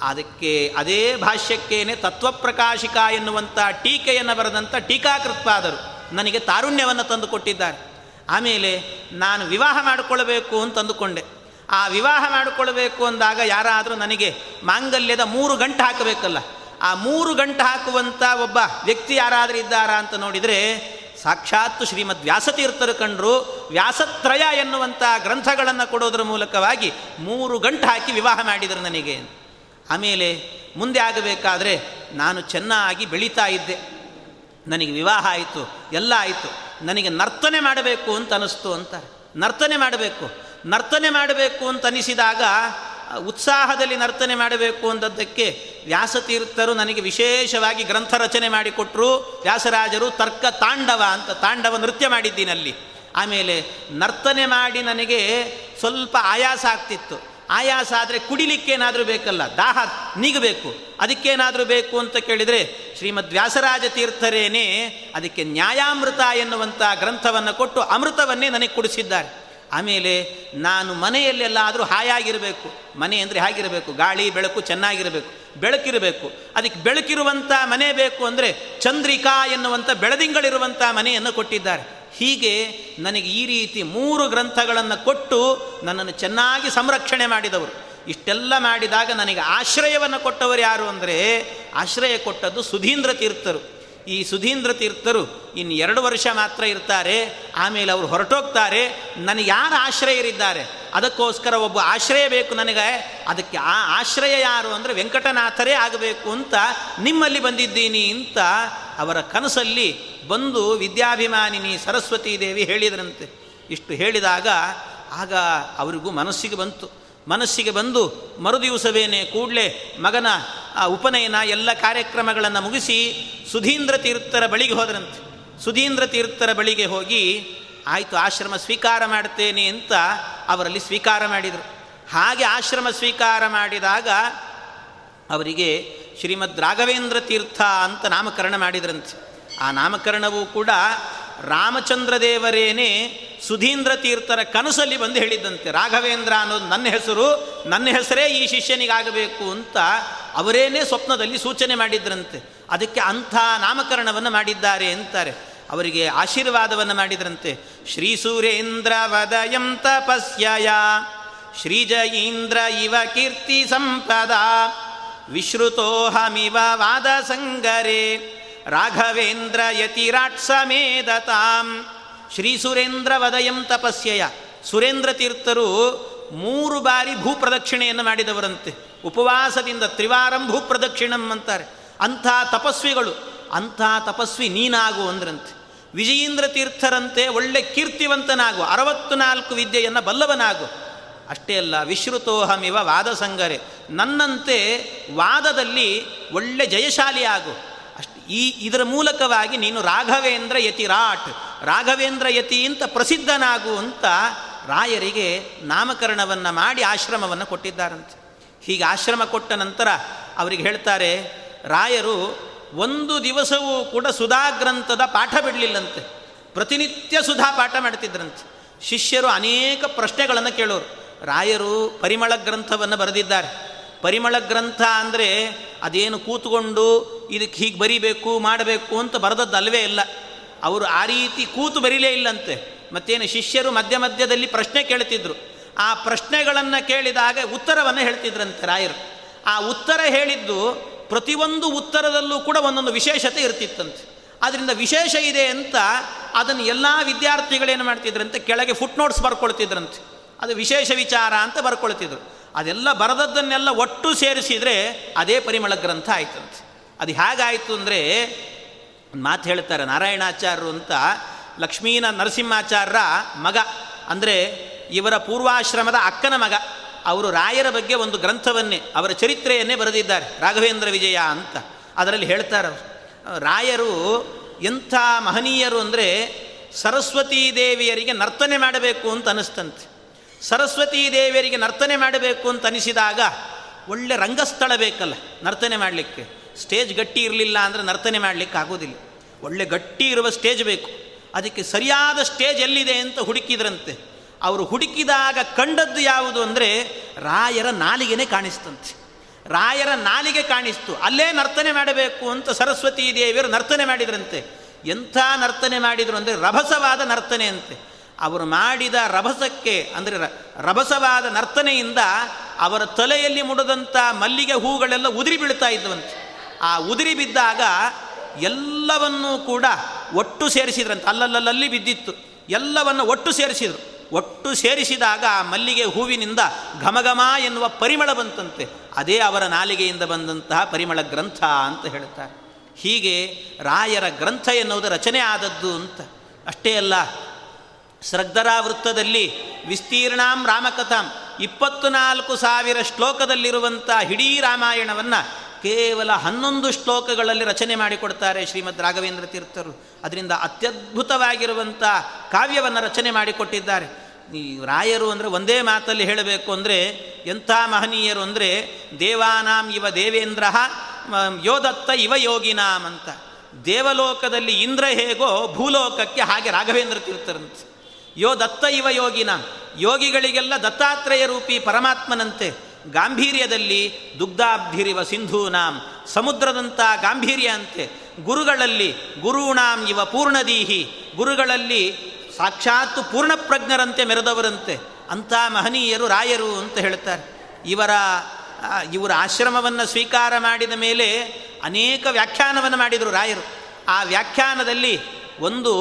ಅದಕ್ಕೆ ಅದೇ ಭಾಷ್ಯಕ್ಕೇನೆ ತತ್ವಪ್ರಕಾಶಿಕ ಎನ್ನುವಂಥ ಟೀಕೆಯನ್ನು ಬರೆದಂಥ ಟೀಕಾಕೃತ್ಪಾದರು. ನನಗೆ ತಾರುಣ್ಯವನ್ನು ತಂದುಕೊಟ್ಟಿದ್ದಾರೆ ಆಮೇಲೆ ನಾನು ವಿವಾಹ ಮಾಡಿಕೊಳ್ಳಬೇಕು ಅಂತ ಅಂದುಕೊಂಡೆ. ಆ ವಿವಾಹ ಮಾಡಿಕೊಳ್ಬೇಕು ಅಂದಾಗ ಯಾರಾದರೂ ನನಗೆ ಮಾಂಗಲ್ಯದ ಮೂರು ಗಂಟು ಹಾಕಬೇಕಲ್ಲ, ಆ ಮೂರು ಗಂಟು ಹಾಕುವಂಥ ಒಬ್ಬ ವ್ಯಕ್ತಿ ಯಾರಾದರೂ ಇದ್ದಾರಾ ಅಂತ ನೋಡಿದರೆ ಸಾಕ್ಷಾತ್ ಶ್ರೀಮದ್ ವ್ಯಾಸತೀರ್ಥರು ಕಂಡರು, ವ್ಯಾಸತ್ರಯ ಎನ್ನುವಂಥ ಗ್ರಂಥಗಳನ್ನು ಕೊಡೋದ್ರ ಮೂಲಕವಾಗಿ ಮೂರು ಗಂಟು ಹಾಕಿ ವಿವಾಹ ಮಾಡಿದರು ನನಗೆ. ಆಮೇಲೆ ಮುಂದೆ ಆಗಬೇಕಾದ್ರೆ ನಾನು ಚೆನ್ನಾಗಿ ಬೆಳೀತಾ ಇದ್ದೆ. ನನಗೆ ವಿವಾಹ ಆಯಿತು, ಎಲ್ಲ ಆಯಿತು, ನನಗೆ ನರ್ತನೆ ಮಾಡಬೇಕು ಅಂತ ಅನಿಸ್ತು ಅಂತಾರೆ. ನರ್ತನೆ ಮಾಡಬೇಕು ನರ್ತನೆ ಮಾಡಬೇಕು ಅಂತ ಅನಿಸಿದಾಗ ಉತ್ಸಾಹದಲ್ಲಿ ನರ್ತನೆ ಮಾಡಬೇಕು ಅಂದದ್ದಕ್ಕೆ ವ್ಯಾಸತೀರ್ಥರು ನನಗೆ ವಿಶೇಷವಾಗಿ ಗ್ರಂಥ ರಚನೆ ಮಾಡಿಕೊಟ್ರು. ವ್ಯಾಸರಾಜರು ತರ್ಕ ತಾಂಡವ ಅಂತ ತಾಂಡವ ನೃತ್ಯ ಮಾಡಿದ್ದೀನಲ್ಲಿ. ಆಮೇಲೆ ನರ್ತನೆ ಮಾಡಿ ನನಗೆ ಸ್ವಲ್ಪ ಆಯಾಸ ಆಗ್ತಿತ್ತು. ಆಯಾಸ ಆದರೆ ಕುಡಿಲಿಕ್ಕೇನಾದರೂ ಬೇಕಲ್ಲ, ದಾಹ ನೀಗಬೇಕು. ಅದಕ್ಕೇನಾದರೂ ಬೇಕು ಅಂತ ಕೇಳಿದರೆ, ಶ್ರೀಮದ್ ವ್ಯಾಸರಾಜ ತೀರ್ಥರೇನೇ ಅದಕ್ಕೆ ನ್ಯಾಯಾಮೃತ ಎನ್ನುವಂಥ ಗ್ರಂಥವನ್ನು ಕೊಟ್ಟು ಅಮೃತವನ್ನೇ ನನಗೆ ಕುಡಿಸಿದ್ದಾರೆ. ಆಮೇಲೆ ನಾನು ಮನೆಯಲ್ಲೆಲ್ಲಾದರೂ ಹಾಯಾಗಿರಬೇಕು. ಮನೆ ಅಂದರೆ ಹಾಗಿರಬೇಕು? ಗಾಳಿ, ಬೆಳಕು ಚೆನ್ನಾಗಿರಬೇಕು. ಬೆಳಕಿರಬೇಕು. ಅದಕ್ಕೆ ಬೆಳಕಿರುವಂಥ ಮನೆ ಬೇಕು ಅಂದರೆ ಚಂದ್ರಿಕಾ ಎನ್ನುವಂಥ ಬೆಳದಿಂಗಳಿರುವಂಥ ಮನೆಯನ್ನು ಕೊಟ್ಟಿದ್ದಾರೆ. ಹೀಗೆ ನನಗೆ ಈ ರೀತಿ ಮೂರು ಗ್ರಂಥಗಳನ್ನು ಕೊಟ್ಟು ನನ್ನನ್ನು ಚೆನ್ನಾಗಿ ಸಂರಕ್ಷಣೆ ಮಾಡಿದವರು. ಇಷ್ಟೆಲ್ಲ ಮಾಡಿದಾಗ ನನಗೆ ಆಶ್ರಯವನ್ನು ಕೊಟ್ಟವರು ಯಾರು ಅಂದರೆ ಆಶ್ರಯ ಕೊಟ್ಟದ್ದು ಸುಧೀಂದ್ರ ತೀರ್ಥರು. ಈ ಸುಧೀಂದ್ರ ತೀರ್ಥರು ಇನ್ನು ಎರಡು ವರ್ಷ ಮಾತ್ರ ಇರ್ತಾರೆ, ಆಮೇಲೆ ಅವರು ಹೊರಟೋಗ್ತಾರೆ, ನನಗೆ ಯಾರು ಆಶ್ರಯರಿದ್ದಾರೆ? ಅದಕ್ಕೋಸ್ಕರ ಒಬ್ಬ ಆಶ್ರಯ ಬೇಕು ನನಗೆ. ಅದಕ್ಕೆ ಆ ಆಶ್ರಯ ಯಾರು ಅಂದರೆ ವೆಂಕಟನಾಥರೇ ಆಗಬೇಕು ಅಂತ ನಿಮ್ಮಲ್ಲಿ ಬಂದಿದ್ದೀನಿ ಅಂತ ಅವರ ಕನಸಲ್ಲಿ ಬಂದು ವಿದ್ಯಾಭಿಮಾನಿನಿ ಸರಸ್ವತೀ ದೇವಿ ಹೇಳಿದ್ರಂತೆ. ಇಷ್ಟು ಹೇಳಿದಾಗ ಆಗ ಅವರಿಗೂ ಮನಸ್ಸಿಗೆ ಬಂತು. ಮನಸ್ಸಿಗೆ ಬಂದು ಮರುದಿವಸವೇನೆ ಕೂಡಲೇ ಮಗನ ಉಪನಯನ ಎಲ್ಲ ಕಾರ್ಯಕ್ರಮಗಳನ್ನು ಮುಗಿಸಿ ಸುಧೀಂದ್ರ ತೀರ್ಥರ ಬಳಿಗೆ ಹೋದರಂತೆ. ಸುಧೀಂದ್ರ ತೀರ್ಥರ ಬಳಿಗೆ ಹೋಗಿ, ಆಯಿತು, ಆಶ್ರಮ ಸ್ವೀಕಾರ ಮಾಡ್ತೇನೆ ಅಂತ ಅವರಲ್ಲಿ ಸ್ವೀಕಾರ ಮಾಡಿದರು. ಹಾಗೆ ಆಶ್ರಮ ಸ್ವೀಕಾರ ಮಾಡಿದಾಗ ಅವರಿಗೆ ಶ್ರೀಮದ್ ರಾಘವೇಂದ್ರ ತೀರ್ಥ ಅಂತ ನಾಮಕರಣ ಮಾಡಿದ್ರಂತೆ. ಆ ನಾಮಕರಣವೂ ಕೂಡ ರಾಮಚಂದ್ರ ದೇವರೇನೇ ಸುಧೀಂದ್ರ ತೀರ್ಥರ ಕನಸಲ್ಲಿ ಬಂದು ಹೇಳಿದ್ದಂತೆ. ರಾಘವೇಂದ್ರ ಅನ್ನೋದು ನನ್ನ ಹೆಸರು, ನನ್ನ ಹೆಸರೇ ಈ ಶಿಷ್ಯನಿಗಾಗಬೇಕು ಅಂತ ಅವರೇನೇ ಸ್ವಪ್ನದಲ್ಲಿ ಸೂಚನೆ ಮಾಡಿದ್ರಂತೆ, ಅದಕ್ಕೆ ಅಂಥ ನಾಮಕರಣವನ್ನು ಮಾಡಿದ್ದಾರೆ ಅಂತಾರೆ. ಅವರಿಗೆ ಆಶೀರ್ವಾದವನ್ನು ಮಾಡಿದ್ರಂತೆ. ಶ್ರೀ ಸುರೇಂದ್ರ ವದಯಂ ತಪಸ್ಯಯ ಶ್ರೀಜಯೀಂದ್ರ ಇವ ಕೀರ್ತಿ ಸಂಪದ, ವಿಶ್ರುತೋಹಮಿವ ವಾದ ಸಂಗರೆ, ರಾಘವೇಂದ್ರ ಯತಿರಾಟ್ ಸಮೇದತಾಂ ಶ್ರೀ ಸುರೇಂದ್ರ ವದಯಂ ತಪಸ್ಯಯ. ಸುರೇಂದ್ರ ತೀರ್ಥರು ಮೂರು ಬಾರಿ ಭೂಪ್ರದಕ್ಷಿಣೆಯನ್ನು ಮಾಡಿದವರಂತೆ. ಉಪವಾಸದಿಂದ ತ್ರಿವಾರಂ ಭೂಪ್ರದಕ್ಷಿಣಂ ಅಂತಾರೆ. ಅಂಥ ತಪಸ್ವಿಗಳು, ಅಂಥ ತಪಸ್ವಿ ನೀನಾಗು ಅಂದ್ರಂತೆ. ವಿಜಯೇಂದ್ರ ತೀರ್ಥರಂತೆ ಒಳ್ಳೆ ಕೀರ್ತಿವಂತನಾಗು, ಅರವತ್ತು ನಾಲ್ಕು ವಿದ್ಯೆಯನ್ನು ಬಲ್ಲವನಾಗು. ಅಷ್ಟೇ ಅಲ್ಲ, ವಿಶ್ರುತೋಹಮಿವ ವಾದ ಸಂಗರೆ ನನ್ನಂತೆ ವಾದದಲ್ಲಿ ಒಳ್ಳೆ ಜಯಶಾಲಿ ಆಗು ಅಷ್ಟು ಈ ಇದರ ಮೂಲಕವಾಗಿ ನೀನು ರಾಘವೇಂದ್ರ ಯತಿರಾಟ್ ರಾಘವೇಂದ್ರ ಯತಿ ಅಂತ ಪ್ರಸಿದ್ಧನಾಗು ಅಂತ ರಾಯರಿಗೆ ನಾಮಕರಣವನ್ನು ಮಾಡಿ ಆಶ್ರಮವನ್ನು ಕೊಟ್ಟಿದ್ದಾರಂತೆ. ಹೀಗೆ ಆಶ್ರಮ ಕೊಟ್ಟ ನಂತರ ಅವರಿಗೆ ಹೇಳ್ತಾರೆ, ರಾಯರು ಒಂದು ದಿವಸವೂ ಕೂಡ ಸುಧಾ ಗ್ರಂಥದ ಪಾಠ ಬಿಡಲಿಲ್ಲಂತೆ. ಪ್ರತಿನಿತ್ಯ ಸುಧಾ ಪಾಠ ಮಾಡ್ತಿದ್ರಂತೆ. ಶಿಷ್ಯರು ಅನೇಕ ಪ್ರಶ್ನೆಗಳನ್ನು ಕೇಳೋರು. ರಾಯರು ಪರಿಮಳ ಗ್ರಂಥವನ್ನು ಬರೆದಿದ್ದಾರೆ. ಪರಿಮಳ ಗ್ರಂಥ ಅಂದರೆ ಅದೇನು ಕೂತ್ಕೊಂಡು ಇದಕ್ಕೆ ಹೀಗೆ ಬರಿಬೇಕು, ಮಾಡಬೇಕು ಅಂತ ಬರೆದದ್ದು ಅಲ್ವೇ ಇಲ್ಲ. ಅವರು ಆ ರೀತಿ ಕೂತು ಬರೀಲೇ ಇಲ್ಲಂತೆ. ಮತ್ತೇನು ಶಿಷ್ಯರು ಮಧ್ಯ ಮಧ್ಯದಲ್ಲಿ ಪ್ರಶ್ನೆ ಕೇಳ್ತಿದ್ರು. ಆ ಪ್ರಶ್ನೆಗಳನ್ನು ಕೇಳಿದಾಗ ಉತ್ತರವನ್ನು ಹೇಳ್ತಿದ್ರಂತೆ ರಾಯರು. ಆ ಉತ್ತರ ಹೇಳಿದ್ದು ಪ್ರತಿಯೊಂದು ಉತ್ತರದಲ್ಲೂ ಕೂಡ ಒಂದೊಂದು ವಿಶೇಷತೆ ಇರ್ತಿತ್ತಂತೆ. ಅದರಿಂದ ವಿಶೇಷ ಇದೆ ಅಂತ ಅದನ್ನು ಎಲ್ಲ ವಿದ್ಯಾರ್ಥಿಗಳೇನು ಮಾಡ್ತಿದ್ರಂತೆ? ಕೆಳಗೆ ಫುಟ್ ನೋಟ್ಸ್ ಬರ್ಕೊಳ್ತಿದ್ರಂತೆ. ಅದು ವಿಶೇಷ ವಿಚಾರ ಅಂತ ಬರ್ಕೊಳ್ತಿದ್ರು. ಅದೆಲ್ಲ ಬರೆದದ್ದನ್ನೆಲ್ಲ ಒಟ್ಟು ಸೇರಿಸಿದರೆ ಅದೇ ಪರಿಮಳ ಗ್ರಂಥ ಆಯ್ತಂತೆ. ಅದು ಹೇಗಾಯಿತು ಅಂದರೆ ಮಾತು ಹೇಳ್ತಾರೆ ನಾರಾಯಣಾಚಾರ್ಯರು ಅಂತ ಲಕ್ಷ್ಮೀನ ನರಸಿಂಹಾಚಾರ್ಯರ ಮಗ, ಅಂದರೆ ಇವರ ಪೂರ್ವಾಶ್ರಮದ ಅಕ್ಕನ ಮಗ. ಅವರು ರಾಯರ ಬಗ್ಗೆ ಒಂದು ಗ್ರಂಥವನ್ನೇ, ಅವರ ಚರಿತ್ರೆಯನ್ನೇ ಬರೆದಿದ್ದಾರೆ, ರಾಘವೇಂದ್ರ ವಿಜಯ ಅಂತ. ಅದರಲ್ಲಿ ಹೇಳ್ತಾರೆ ರಾಯರು ಎಂಥ ಮಹನೀಯರು ಅಂದರೆ ಸರಸ್ವತೀ ದೇವಿಯರಿಗೆ ನರ್ತನೆ ಮಾಡಬೇಕು ಅಂತ ಅನಿಸ್ತಂತೆ. ಸರಸ್ವತೀ ದೇವಿಯರಿಗೆ ನರ್ತನೆ ಮಾಡಬೇಕು ಅಂತ ಅನಿಸಿದಾಗ ಒಳ್ಳೆ ರಂಗಸ್ಥಳ ಬೇಕಲ್ಲ ನರ್ತನೆ ಮಾಡಲಿಕ್ಕೆ. ಸ್ಟೇಜ್ ಗಟ್ಟಿ ಇರಲಿಲ್ಲ ಅಂದರೆ ನರ್ತನೆ ಮಾಡಲಿಕ್ಕೆ ಆಗೋದಿಲ್ಲ. ಒಳ್ಳೆ ಗಟ್ಟಿ ಇರುವ ಸ್ಟೇಜ್ ಬೇಕು. ಅದಕ್ಕೆ ಸರಿಯಾದ ಸ್ಟೇಜ್ ಎಲ್ಲಿದೆ ಅಂತ ಹುಡುಕಿದ್ರಂತೆ. ಅವರು ಹುಡುಕಿದಾಗ ಕಂಡದ್ದು ಯಾವುದು ಅಂದರೆ ರಾಯರ ನಾಲಿಗೆನೇ ಕಾಣಿಸ್ತಂತೆ. ರಾಯರ ನಾಲಿಗೆ ಕಾಣಿಸ್ತು. ಅಲ್ಲೇ ನರ್ತನೆ ಮಾಡಬೇಕು ಅಂತ ಸರಸ್ವತೀ ದೇವಿಯರು ನರ್ತನೆ ಮಾಡಿದ್ರಂತೆ. ಎಂಥ ನರ್ತನೆ ಮಾಡಿದರು ಅಂದರೆ ರಭಸವಾದ ನರ್ತನೆ ಅಂತೆ. ಅವರು ಮಾಡಿದ ರಭಸಕ್ಕೆ ಅಂದರೆ ರಭಸವಾದ ನರ್ತನೆಯಿಂದ ಅವರ ತಲೆಯಲ್ಲಿ ಮುಡದಂಥ ಮಲ್ಲಿಗೆ ಹೂಗಳೆಲ್ಲ ಉದುರಿ ಬೀಳ್ತಾ ಇದ್ವಂತೆ ಆ ಉದುರಿ ಬಿದ್ದಾಗ ಎಲ್ಲವನ್ನೂ ಕೂಡ ಒಟ್ಟು ಸೇರಿಸಿದ್ರಂತೆ. ಅಲ್ಲಲ್ಲಲ್ಲಿ ಬಿದ್ದಿತ್ತು. ಎಲ್ಲವನ್ನು ಒಟ್ಟು ಸೇರಿಸಿದರು. ಒಟ್ಟು ಸೇರಿಸಿದಾಗ ಆ ಮಲ್ಲಿಗೆ ಹೂವಿನಿಂದ ಘಮಘಮ ಎನ್ನುವ ಪರಿಮಳ ಬಂತಂತೆ. ಅದೇ ಅವರ ನಾಲಿಗೆಯಿಂದ ಬಂದಂತಹ ಪರಿಮಳ ಗ್ರಂಥ ಅಂತ ಹೇಳ್ತಾರೆ. ಹೀಗೆ ರಾಯರ ಗ್ರಂಥ ಎನ್ನುವುದು ರಚನೆ ಆದದ್ದು ಅಂತ. ಅಷ್ಟೇ ಅಲ್ಲ ಸ್ರಗ್ಧರಾ ವೃತ್ತದಲ್ಲಿ ವಿಸ್ತೀರ್ಣಾಂ ರಾಮಕಥಾಂ ಇಪ್ಪತ್ತು ನಾಲ್ಕು ಸಾವಿರ ಶ್ಲೋಕದಲ್ಲಿರುವಂಥ ಇಡೀ ರಾಮಾಯಣವನ್ನು ಕೇವಲ ಹನ್ನೊಂದು ಶ್ಲೋಕಗಳಲ್ಲಿ ರಚನೆ ಮಾಡಿಕೊಡ್ತಾರೆ ಶ್ರೀಮದ್ ರಾಘವೇಂದ್ರ ತೀರ್ಥರು. ಅದರಿಂದ ಅತ್ಯದ್ಭುತವಾಗಿರುವಂಥ ಕಾವ್ಯವನ್ನು ರಚನೆ ಮಾಡಿಕೊಟ್ಟಿದ್ದಾರೆ. ಈ ರಾಯರು ಅಂದರೆ ಒಂದೇ ಮಾತಲ್ಲಿ ಹೇಳಬೇಕು ಅಂದರೆ, ಎಂಥ ಮಹನೀಯರು ಅಂದರೆ, ದೇವಾನಾಂ ಇವ ದೇವೇಂದ್ರ ಯೋದತ್ತ ಇವ ಯೋಗಿನಾಂ ಅಂತ. ದೇವಲೋಕದಲ್ಲಿ ಇಂದ್ರ ಹೇಗೋ ಭೂಲೋಕಕ್ಕೆ ಹಾಗೆ ರಾಘವೇಂದ್ರ ತೀರ್ಥರಂತೆ. ಯೋ ದತ್ತ ಇವ ಯೋಗಿನ. ಯೋಗಿಗಳಿಗೆಲ್ಲ ದತ್ತಾತ್ರೇಯ ರೂಪಿ ಪರಮಾತ್ಮನಂತೆ. ಗಾಂಭೀರ್ಯದಲ್ಲಿ ದುಗ್ಧಾಬ್ಧಿರಿವ ಸಿಂಧೂನಾಂ ಸಮುದ್ರದಂಥ ಗಾಂಭೀರ್ಯ ಅಂತೆ. ಗುರುಗಳಲ್ಲಿ ಗುರುಣಾಂ ಇವ ಪೂರ್ಣದೀಹಿ, ಗುರುಗಳಲ್ಲಿ ಸಾಕ್ಷಾತ್ ಪೂರ್ಣಪ್ರಜ್ಞರಂತೆ ಮೆರೆದವರಂತೆ. ಅಂಥ ಮಹನೀಯರು, ರಾಯರು ಅಂತ ಹೇಳ್ತಾರೆ. ಇವರ ಇವರ ಆಶ್ರಮವನ್ನು ಸ್ವೀಕಾರ ಮಾಡಿದ ಮೇಲೆ ಅನೇಕ ವ್ಯಾಖ್ಯಾನವನ್ನು ಮಾಡಿದರು ರಾಯರು. ಆ ವ್ಯಾಖ್ಯಾನದಲ್ಲಿ ಒಂದು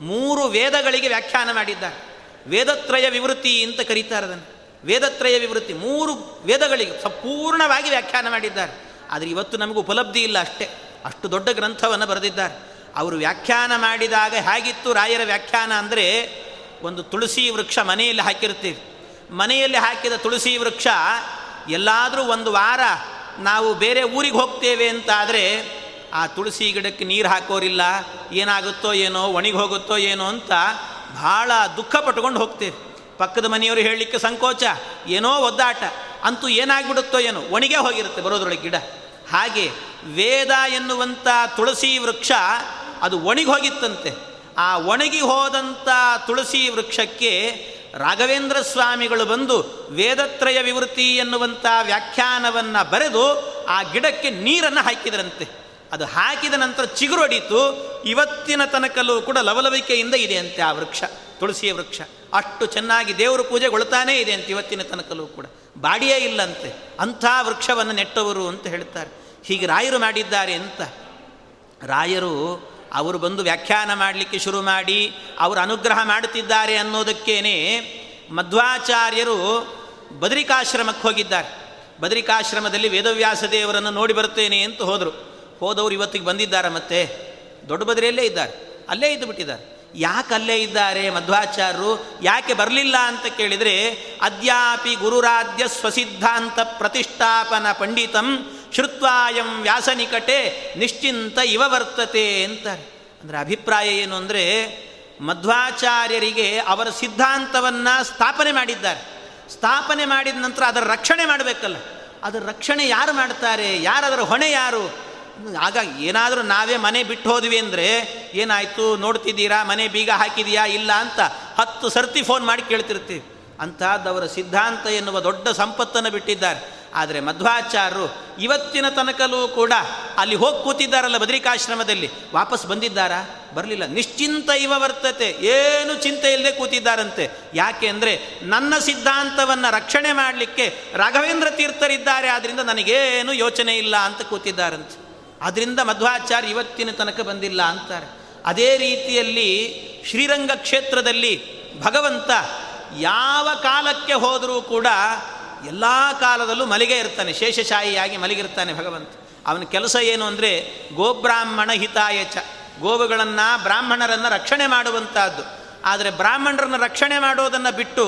ಮೂರು ವೇದಗಳಿಗೆ ವ್ಯಾಖ್ಯಾನ ಮಾಡಿದ್ದಾರೆ. ವೇದತ್ರಯ ವಿವೃತ್ತಿ ಅಂತ ಕರೀತಾರೆ ವೇದತ್ರಯ ವಿವೃತ್ತಿ ಮೂರು ವೇದಗಳಿಗೆ ಸಂಪೂರ್ಣವಾಗಿ ವ್ಯಾಖ್ಯಾನ ಮಾಡಿದ್ದಾರೆ. ಆದರೆ ಇವತ್ತು ನಮಗೆ ಉಪಲಬ್ಧಿ ಇಲ್ಲ ಅಷ್ಟೇ. ಅಷ್ಟು ದೊಡ್ಡ ಗ್ರಂಥವನ್ನು ಬರೆದಿದ್ದಾರೆ. ಅವರು ವ್ಯಾಖ್ಯಾನ ಮಾಡಿದಾಗ ಹೇಗಿತ್ತು ರಾಯರ ವ್ಯಾಖ್ಯಾನ ಅಂದರೆ, ಒಂದು ತುಳಸಿ ವೃಕ್ಷ ಮನೆಯಲ್ಲಿ ಹಾಕಿರ್ತೀವಿ. ಮನೆಯಲ್ಲಿ ಹಾಕಿದ ತುಳಸಿ ವೃಕ್ಷ ಎಲ್ಲಾದರೂ ಒಂದು ವಾರ ನಾವು ಬೇರೆ ಊರಿಗೆ ಹೋಗ್ತೇವೆ ಅಂತಾದರೆ, ಆ ತುಳಸಿ ಗಿಡಕ್ಕೆ ನೀರು ಹಾಕೋರಿಲ್ಲ, ಏನಾಗುತ್ತೋ ಏನೋ, ಒಣಗಿ ಹೋಗುತ್ತೋ ಏನೋ ಅಂತ ಭಾಳ ದುಃಖ ಪಟ್ಕೊಂಡು ಹೋಗ್ತೇವೆ. ಪಕ್ಕದ ಮನೆಯವರು ಹೇಳಲಿಕ್ಕೆ ಸಂಕೋಚ, ಏನೋ ಒದ್ದಾಟ, ಅಂತೂ ಏನಾಗ್ಬಿಡುತ್ತೋ ಏನೋ, ಒಣಗೇ ಹೋಗಿರುತ್ತೆ ಬರೋದ್ರೊಳಗೆ ಗಿಡ. ಹಾಗೆ ವೇದ ಎನ್ನುವಂಥ ತುಳಸಿ ವೃಕ್ಷ ಅದು ಒಣಗಿ ಹೋಗಿತ್ತಂತೆ. ಆ ಒಣಗಿ ಹೋದಂಥ ತುಳಸಿ ವೃಕ್ಷಕ್ಕೆ ರಾಘವೇಂದ್ರ ಸ್ವಾಮಿಗಳು ಬಂದು ವೇದತ್ರಯ ವಿವೃತಿ ಎನ್ನುವಂಥ ವ್ಯಾಖ್ಯಾನವನ್ನು ಬರೆದು ಆ ಗಿಡಕ್ಕೆ ನೀರನ್ನು ಹಾಕಿದರಂತೆ. ಅದು ಹಾಕಿದ ನಂತರ ಚಿಗುರೊಡಿತು ಇವತ್ತಿನ ತನಕಲ್ಲೂ ಕೂಡ ಲವಲವಿಕೆಯಿಂದ ಇದೆ ಅಂತೆ ಆ ವೃಕ್ಷ. ತುಳಸಿಯ ವೃಕ್ಷ. ಅಷ್ಟು ಚೆನ್ನಾಗಿ ದೇವರು ಪೂಜೆಗೊಳ್ತಾನೇ ಇದೆ ಅಂತ ಇವತ್ತಿನ ತನಕಲ್ಲೂ ಕೂಡ. ಬಾಡಿಯೇ ಇಲ್ಲಂತೆ. ಅಂಥ ವೃಕ್ಷವನ್ನು ನೆಟ್ಟವರು ಅಂತ ಹೇಳ್ತಾರೆ. ಹೀಗೆ ರಾಯರು ಮಾಡಿದ್ದಾರೆ ಅಂತ. ರಾಯರು ಅವರು ಬಂದು ವ್ಯಾಖ್ಯಾನ ಮಾಡಲಿಕ್ಕೆ ಶುರು ಮಾಡಿ, ಅವರು ಅನುಗ್ರಹ ಮಾಡುತ್ತಿದ್ದಾರೆ ಅನ್ನೋದಕ್ಕೇನೆ ಮಧ್ವಾಚಾರ್ಯರು ಬದರಿಕಾಶ್ರಮಕ್ಕೆ ಹೋಗಿದ್ದಾರೆ. ಬದರಿಕಾಶ್ರಮದಲ್ಲಿ ವೇದವ್ಯಾಸ ದೇವರನ್ನು ನೋಡಿ ಬರ್ತೇನೆ ಅಂತ ಹೋದರು. ಹೋದವರು ಇವತ್ತಿಗೆ ಬಂದಿದ್ದಾರೆ ಮತ್ತೆ. ದೊಡ್ಡ ಬದರಿಯಲ್ಲೇ ಇದ್ದಾರೆ. ಅಲ್ಲೇ ಇದ್ದು ಬಿಟ್ಟಿದ್ದಾರೆ ಯಾಕೆ ಅಲ್ಲೇ ಇದ್ದಾರೆ ಮಧ್ವಾಚಾರ್ಯರು ಯಾಕೆ ಬರಲಿಲ್ಲ ಅಂತ ಕೇಳಿದರೆ, ಅದ್ಯಾಪಿ ಗುರುರಾಧ್ಯ ಸ್ವಸಿದ್ಧಾಂತ ಪ್ರತಿಷ್ಠಾಪನ ಪಂಡಿತಂ ಶ್ರುತ್ವಾಯಂ ವ್ಯಾಸನಿಕಟೆ ನಿಶ್ಚಿಂತ ಇವ ವರ್ತತೆ ಅಂತಾರೆ. ಅಂದರೆ ಅಭಿಪ್ರಾಯ ಏನು ಅಂದರೆ, ಮಧ್ವಾಚಾರ್ಯರಿಗೆ ಅವರ ಸಿದ್ಧಾಂತವನ್ನು ಸ್ಥಾಪನೆ ಮಾಡಿದ್ದಾರೆ. ಸ್ಥಾಪನೆ ಮಾಡಿದ ನಂತರ ಅದರ ರಕ್ಷಣೆ ಮಾಡಬೇಕಲ್ಲ. ಅದರ ರಕ್ಷಣೆ ಯಾರು ಮಾಡ್ತಾರೆ? ಯಾರದರ ಹೊಣೆ ಯಾರು? ಆಗ ಏನಾದರೂ ನಾವೇ ಮನೆ ಬಿಟ್ಟು ಹೋದ್ವಿ ಅಂದರೆ ಏನಾಯಿತು? ನೋಡ್ತಿದ್ದೀರಾ? ಮನೆ ಬೀಗ ಹಾಕಿದೀಯಾ? ಇಲ್ಲ ಅಂತ ಹತ್ತು ಸರ್ತಿ ಫೋನ್ ಮಾಡಿ ಕೇಳ್ತಿರ್ತೀವಿ. ಅಂತಹದ್ದವರ ಸಿದ್ಧಾಂತ ಎನ್ನುವ ದೊಡ್ಡ ಸಂಪತ್ತನ್ನು ಬಿಟ್ಟಿದ್ದಾರೆ. ಆದರೆ ಮಧ್ವಾಚಾರ್ಯರು ಇವತ್ತಿನ ತನಕಲೂ ಕೂಡ ಅಲ್ಲಿ ಹೋಗಿ ಕೂತಿದ್ದಾರಲ್ಲ ಬದ್ರಿಕಾಶ್ರಮದಲ್ಲಿ. ವಾಪಸ್ ಬಂದಿದ್ದಾರಾ? ಬರಲಿಲ್ಲ. ನಿಶ್ಚಿಂತ ಇವ ವರ್ತತೆ ಏನು ಚಿಂತೆ ಇಲ್ಲದೆ ಕೂತಿದ್ದಾರಂತೆ. ಯಾಕೆ ಅಂದರೆ ನನ್ನ ಸಿದ್ಧಾಂತವನ್ನು ರಕ್ಷಣೆ ಮಾಡಲಿಕ್ಕೆ ರಾಘವೇಂದ್ರ ತೀರ್ಥರಿದ್ದಾರೆ. ಆದ್ದರಿಂದ ನನಗೇನು ಯೋಚನೆ ಇಲ್ಲ ಅಂತ ಕೂತಿದ್ದಾರಂತೆ. ಅದರಿಂದ ಮಧ್ವಾಚಾರ್ಯ ಇವತ್ತಿನ ತನಕ ಬಂದಿಲ್ಲ ಅಂತಾರೆ. ಅದೇ ರೀತಿಯಲ್ಲಿ ಶ್ರೀರಂಗ ಕ್ಷೇತ್ರದಲ್ಲಿ ಭಗವಂತ ಯಾವ ಕಾಲಕ್ಕೆ ಹೋದರೂ ಕೂಡ ಎಲ್ಲ ಕಾಲದಲ್ಲೂ ಮಲಿಗೆ ಇರ್ತಾನೆ ಶೇಷಶಾಹಿಯಾಗಿ ಮಲಗಿರ್ತಾನೆ ಭಗವಂತ. ಅವನ ಕೆಲಸ ಏನು ಅಂದರೆ ಗೋಬ್ರಾಹ್ಮಣ ಚ. ಗೋವುಗಳನ್ನು ಬ್ರಾಹ್ಮಣರನ್ನು ರಕ್ಷಣೆ ಮಾಡುವಂಥದ್ದು ಆದರೆ ಬ್ರಾಹ್ಮಣರನ್ನು ರಕ್ಷಣೆ ಮಾಡೋದನ್ನು ಬಿಟ್ಟು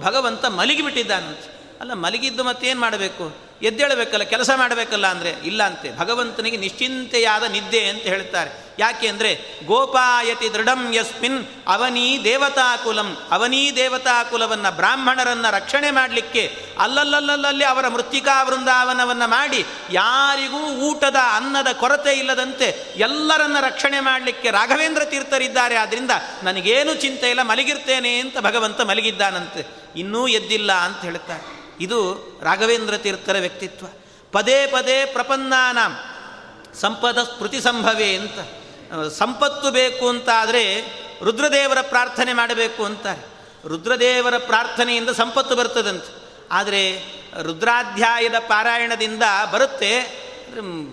ಭಗವಂತ ಮಲಗಿಬಿಟ್ಟಿದ್ದಾನಂತೆ. ಅಲ್ಲ ಮಲಗಿದ್ದು ಮತ್ತೇನು ಮಾಡಬೇಕು? ಎದ್ದೇಳಬೇಕಲ್ಲ, ಕೆಲಸ ಮಾಡಬೇಕಲ್ಲ ಅಂದರೆ ಇಲ್ಲ ಅಂತೆ. ಭಗವಂತನಿಗೆ ನಿಶ್ಚಿಂತೆಯಾದ ನಿದ್ದೆ ಅಂತ ಹೇಳ್ತಾರೆ. ಯಾಕೆ ಅಂದರೆ, ಗೋಪಾಯತಿ ದೃಢಂ ಯಸ್ಮಿನ್ ಅವನೀ ದೇವತಾಕುಲಂ. ಅವನೀ ದೇವತಾಕುಲವನ್ನು ಬ್ರಾಹ್ಮಣರನ್ನು ರಕ್ಷಣೆ ಮಾಡಲಿಕ್ಕೆ ಅಲ್ಲಲ್ಲಲ್ಲಲ್ಲಿ ಅವರ ಮೃತ್ತಿಕಾ ವೃಂದಾವನವನ್ನು ಮಾಡಿ ಯಾರಿಗೂ ಊಟದ ಅನ್ನದ ಕೊರತೆ ಇಲ್ಲದಂತೆ ಎಲ್ಲರನ್ನ ರಕ್ಷಣೆ ಮಾಡಲಿಕ್ಕೆ ರಾಘವೇಂದ್ರ ತೀರ್ಥರಿದ್ದಾರೆ. ಆದ್ದರಿಂದ ನನಗೇನು ಚಿಂತೆ ಇಲ್ಲ, ಮಲಗಿರ್ತೇನೆ ಅಂತ ಭಗವಂತ ಮಲಗಿದ್ದಾನಂತೆ. ಇನ್ನೂ ಎದ್ದಿಲ್ಲ ಅಂತ ಹೇಳ್ತಾರೆ. ಇದು ರಾಘವೇಂದ್ರ ತೀರ್ಥರ ವ್ಯಕ್ತಿತ್ವ. ಪದೇ ಪದೇ ಪ್ರಪನ್ನಾನ, ಸಂಪದ ಸ್ಮೃತಿ ಸಂಭವೇ ಅಂತ. ಸಂಪತ್ತು ಬೇಕು ಅಂತಾದರೆ ರುದ್ರದೇವರ ಪ್ರಾರ್ಥನೆ ಮಾಡಬೇಕು ಅಂತಾರೆ. ರುದ್ರದೇವರ ಪ್ರಾರ್ಥನೆಯಿಂದ ಸಂಪತ್ತು ಬರ್ತದಂತೆ. ಆದರೆ ರುದ್ರಾಧ್ಯಾಯದ ಪಾರಾಯಣದಿಂದ ಬರುತ್ತೆ.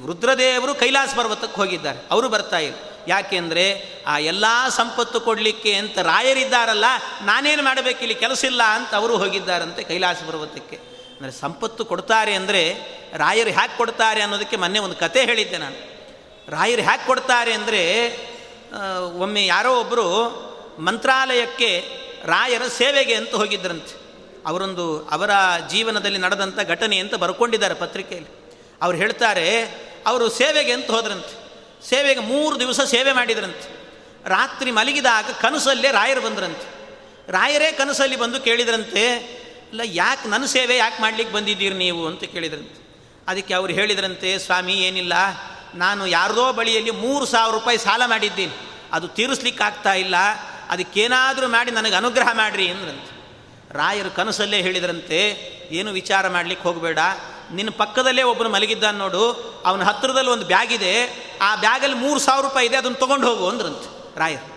ರುದ್ರದೇವರು ಕೈಲಾಸ ಪರ್ವತಕ್ಕೆ ಹೋಗಿದ್ದಾರೆ. ಅವರು ಬರ್ತಾ ಇಲ್ಲ. ಯಾಕೆಂದರೆ ಆ ಎಲ್ಲ ಸಂಪತ್ತು ಕೊಡಲಿಕ್ಕೆ ಅಂತ ರಾಯರಿದ್ದಾರಲ್ಲ, ನಾನೇನು ಮಾಡಬೇಕಿಲ್ಲಿ ಕೆಲಸ ಇಲ್ಲ ಅಂತ ಅವರು ಹೋಗಿದ್ದಾರಂತೆ ಕೈಲಾಸ ಪರ್ವತಕ್ಕೆ. ಅಂದರೆ ಸಂಪತ್ತು ಕೊಡ್ತಾರೆ ಅಂದರೆ ರಾಯರು ಹ್ಯಾಕೆ ಕೊಡ್ತಾರೆ ಅನ್ನೋದಕ್ಕೆ ಮೊನ್ನೆ ಒಂದು ಕತೆ ಹೇಳಿದ್ದೆ ನಾನು. ರಾಯರು ಹ್ಯಾಕೆ ಕೊಡ್ತಾರೆ ಅಂದರೆ ಒಮ್ಮೆ ಯಾರೋ ಒಬ್ಬರು ಮಂತ್ರಾಲಯಕ್ಕೆ ರಾಯರ ಸೇವೆಗೆ ಅಂತ ಹೋಗಿದ್ದರಂತೆ ಅವರೊಂದು ಅವರ ಜೀವನದಲ್ಲಿ ನಡೆದಂಥ ಘಟನೆ ಅಂತ ಬರ್ಕೊಂಡಿದ್ದಾರೆ ಪತ್ರಿಕೆಯಲ್ಲಿ. ಅವ್ರು ಹೇಳ್ತಾರೆ, ಅವರು ಸೇವೆಗೆ ಅಂತ ಹೋದ್ರಂತೆ. ಸೇವೆಗೆ ಮೂರು ದಿವಸ ಸೇವೆ ಮಾಡಿದ್ರಂತೆ. ರಾತ್ರಿ ಮಲಗಿದಾಗ ಕನಸಲ್ಲೇ ರಾಯರು ಬಂದ್ರಂತೆ. ರಾಯರೇ ಕನಸಲ್ಲಿ ಬಂದು ಕೇಳಿದ್ರಂತೆ, ಇಲ್ಲ, ಯಾಕೆ ನನ್ನ ಸೇವೆ ಯಾಕೆ ಮಾಡ್ಲಿಕ್ಕೆ ಬಂದಿದ್ದೀರಿ ನೀವು? ಅಂತ ಕೇಳಿದ್ರಂತೆ. ಅದಕ್ಕೆ ಅವ್ರು ಹೇಳಿದ್ರಂತೆ, ಸ್ವಾಮಿ, ಏನಿಲ್ಲ. ನಾನು ಯಾರದೋ ಬಳಿಯಲ್ಲಿ ಮೂರು ಸಾವಿರ ರೂಪಾಯಿ ಸಾಲ ಮಾಡಿದ್ದೀನಿ. ಅದು ತೀರಿಸ್ಲಿಕ್ಕೆ ಆಗ್ತಾ ಇಲ್ಲ. ಅದಕ್ಕೇನಾದರೂ ಮಾಡಿ ನನಗೆ ಅನುಗ್ರಹ ಮಾಡಿರಿ ಅಂದ್ರಂತೆ. ರಾಯರು ಕನಸಲ್ಲೇ ಹೇಳಿದ್ರಂತೆ, ಏನು ವಿಚಾರ ಮಾಡಲಿಕ್ಕೆ ಹೋಗಬೇಡ. ನಿನ್ನ ಪಕ್ಕದಲ್ಲೇ ಒಬ್ಬನು ಮಲಗಿದ್ದಾನೆ ನೋಡು. ಅವನ ಹತ್ತಿರದಲ್ಲಿ ಒಂದು ಬ್ಯಾಗ್ ಇದೆ. ಆ ಬ್ಯಾಗಲ್ಲಿ ಮೂರು ಸಾವಿರ ರೂಪಾಯಿ ಇದೆ, ಅದನ್ನು ತೊಗೊಂಡು ಹೋಗು ಅಂದ್ರಂತೆ ರಾಯರು.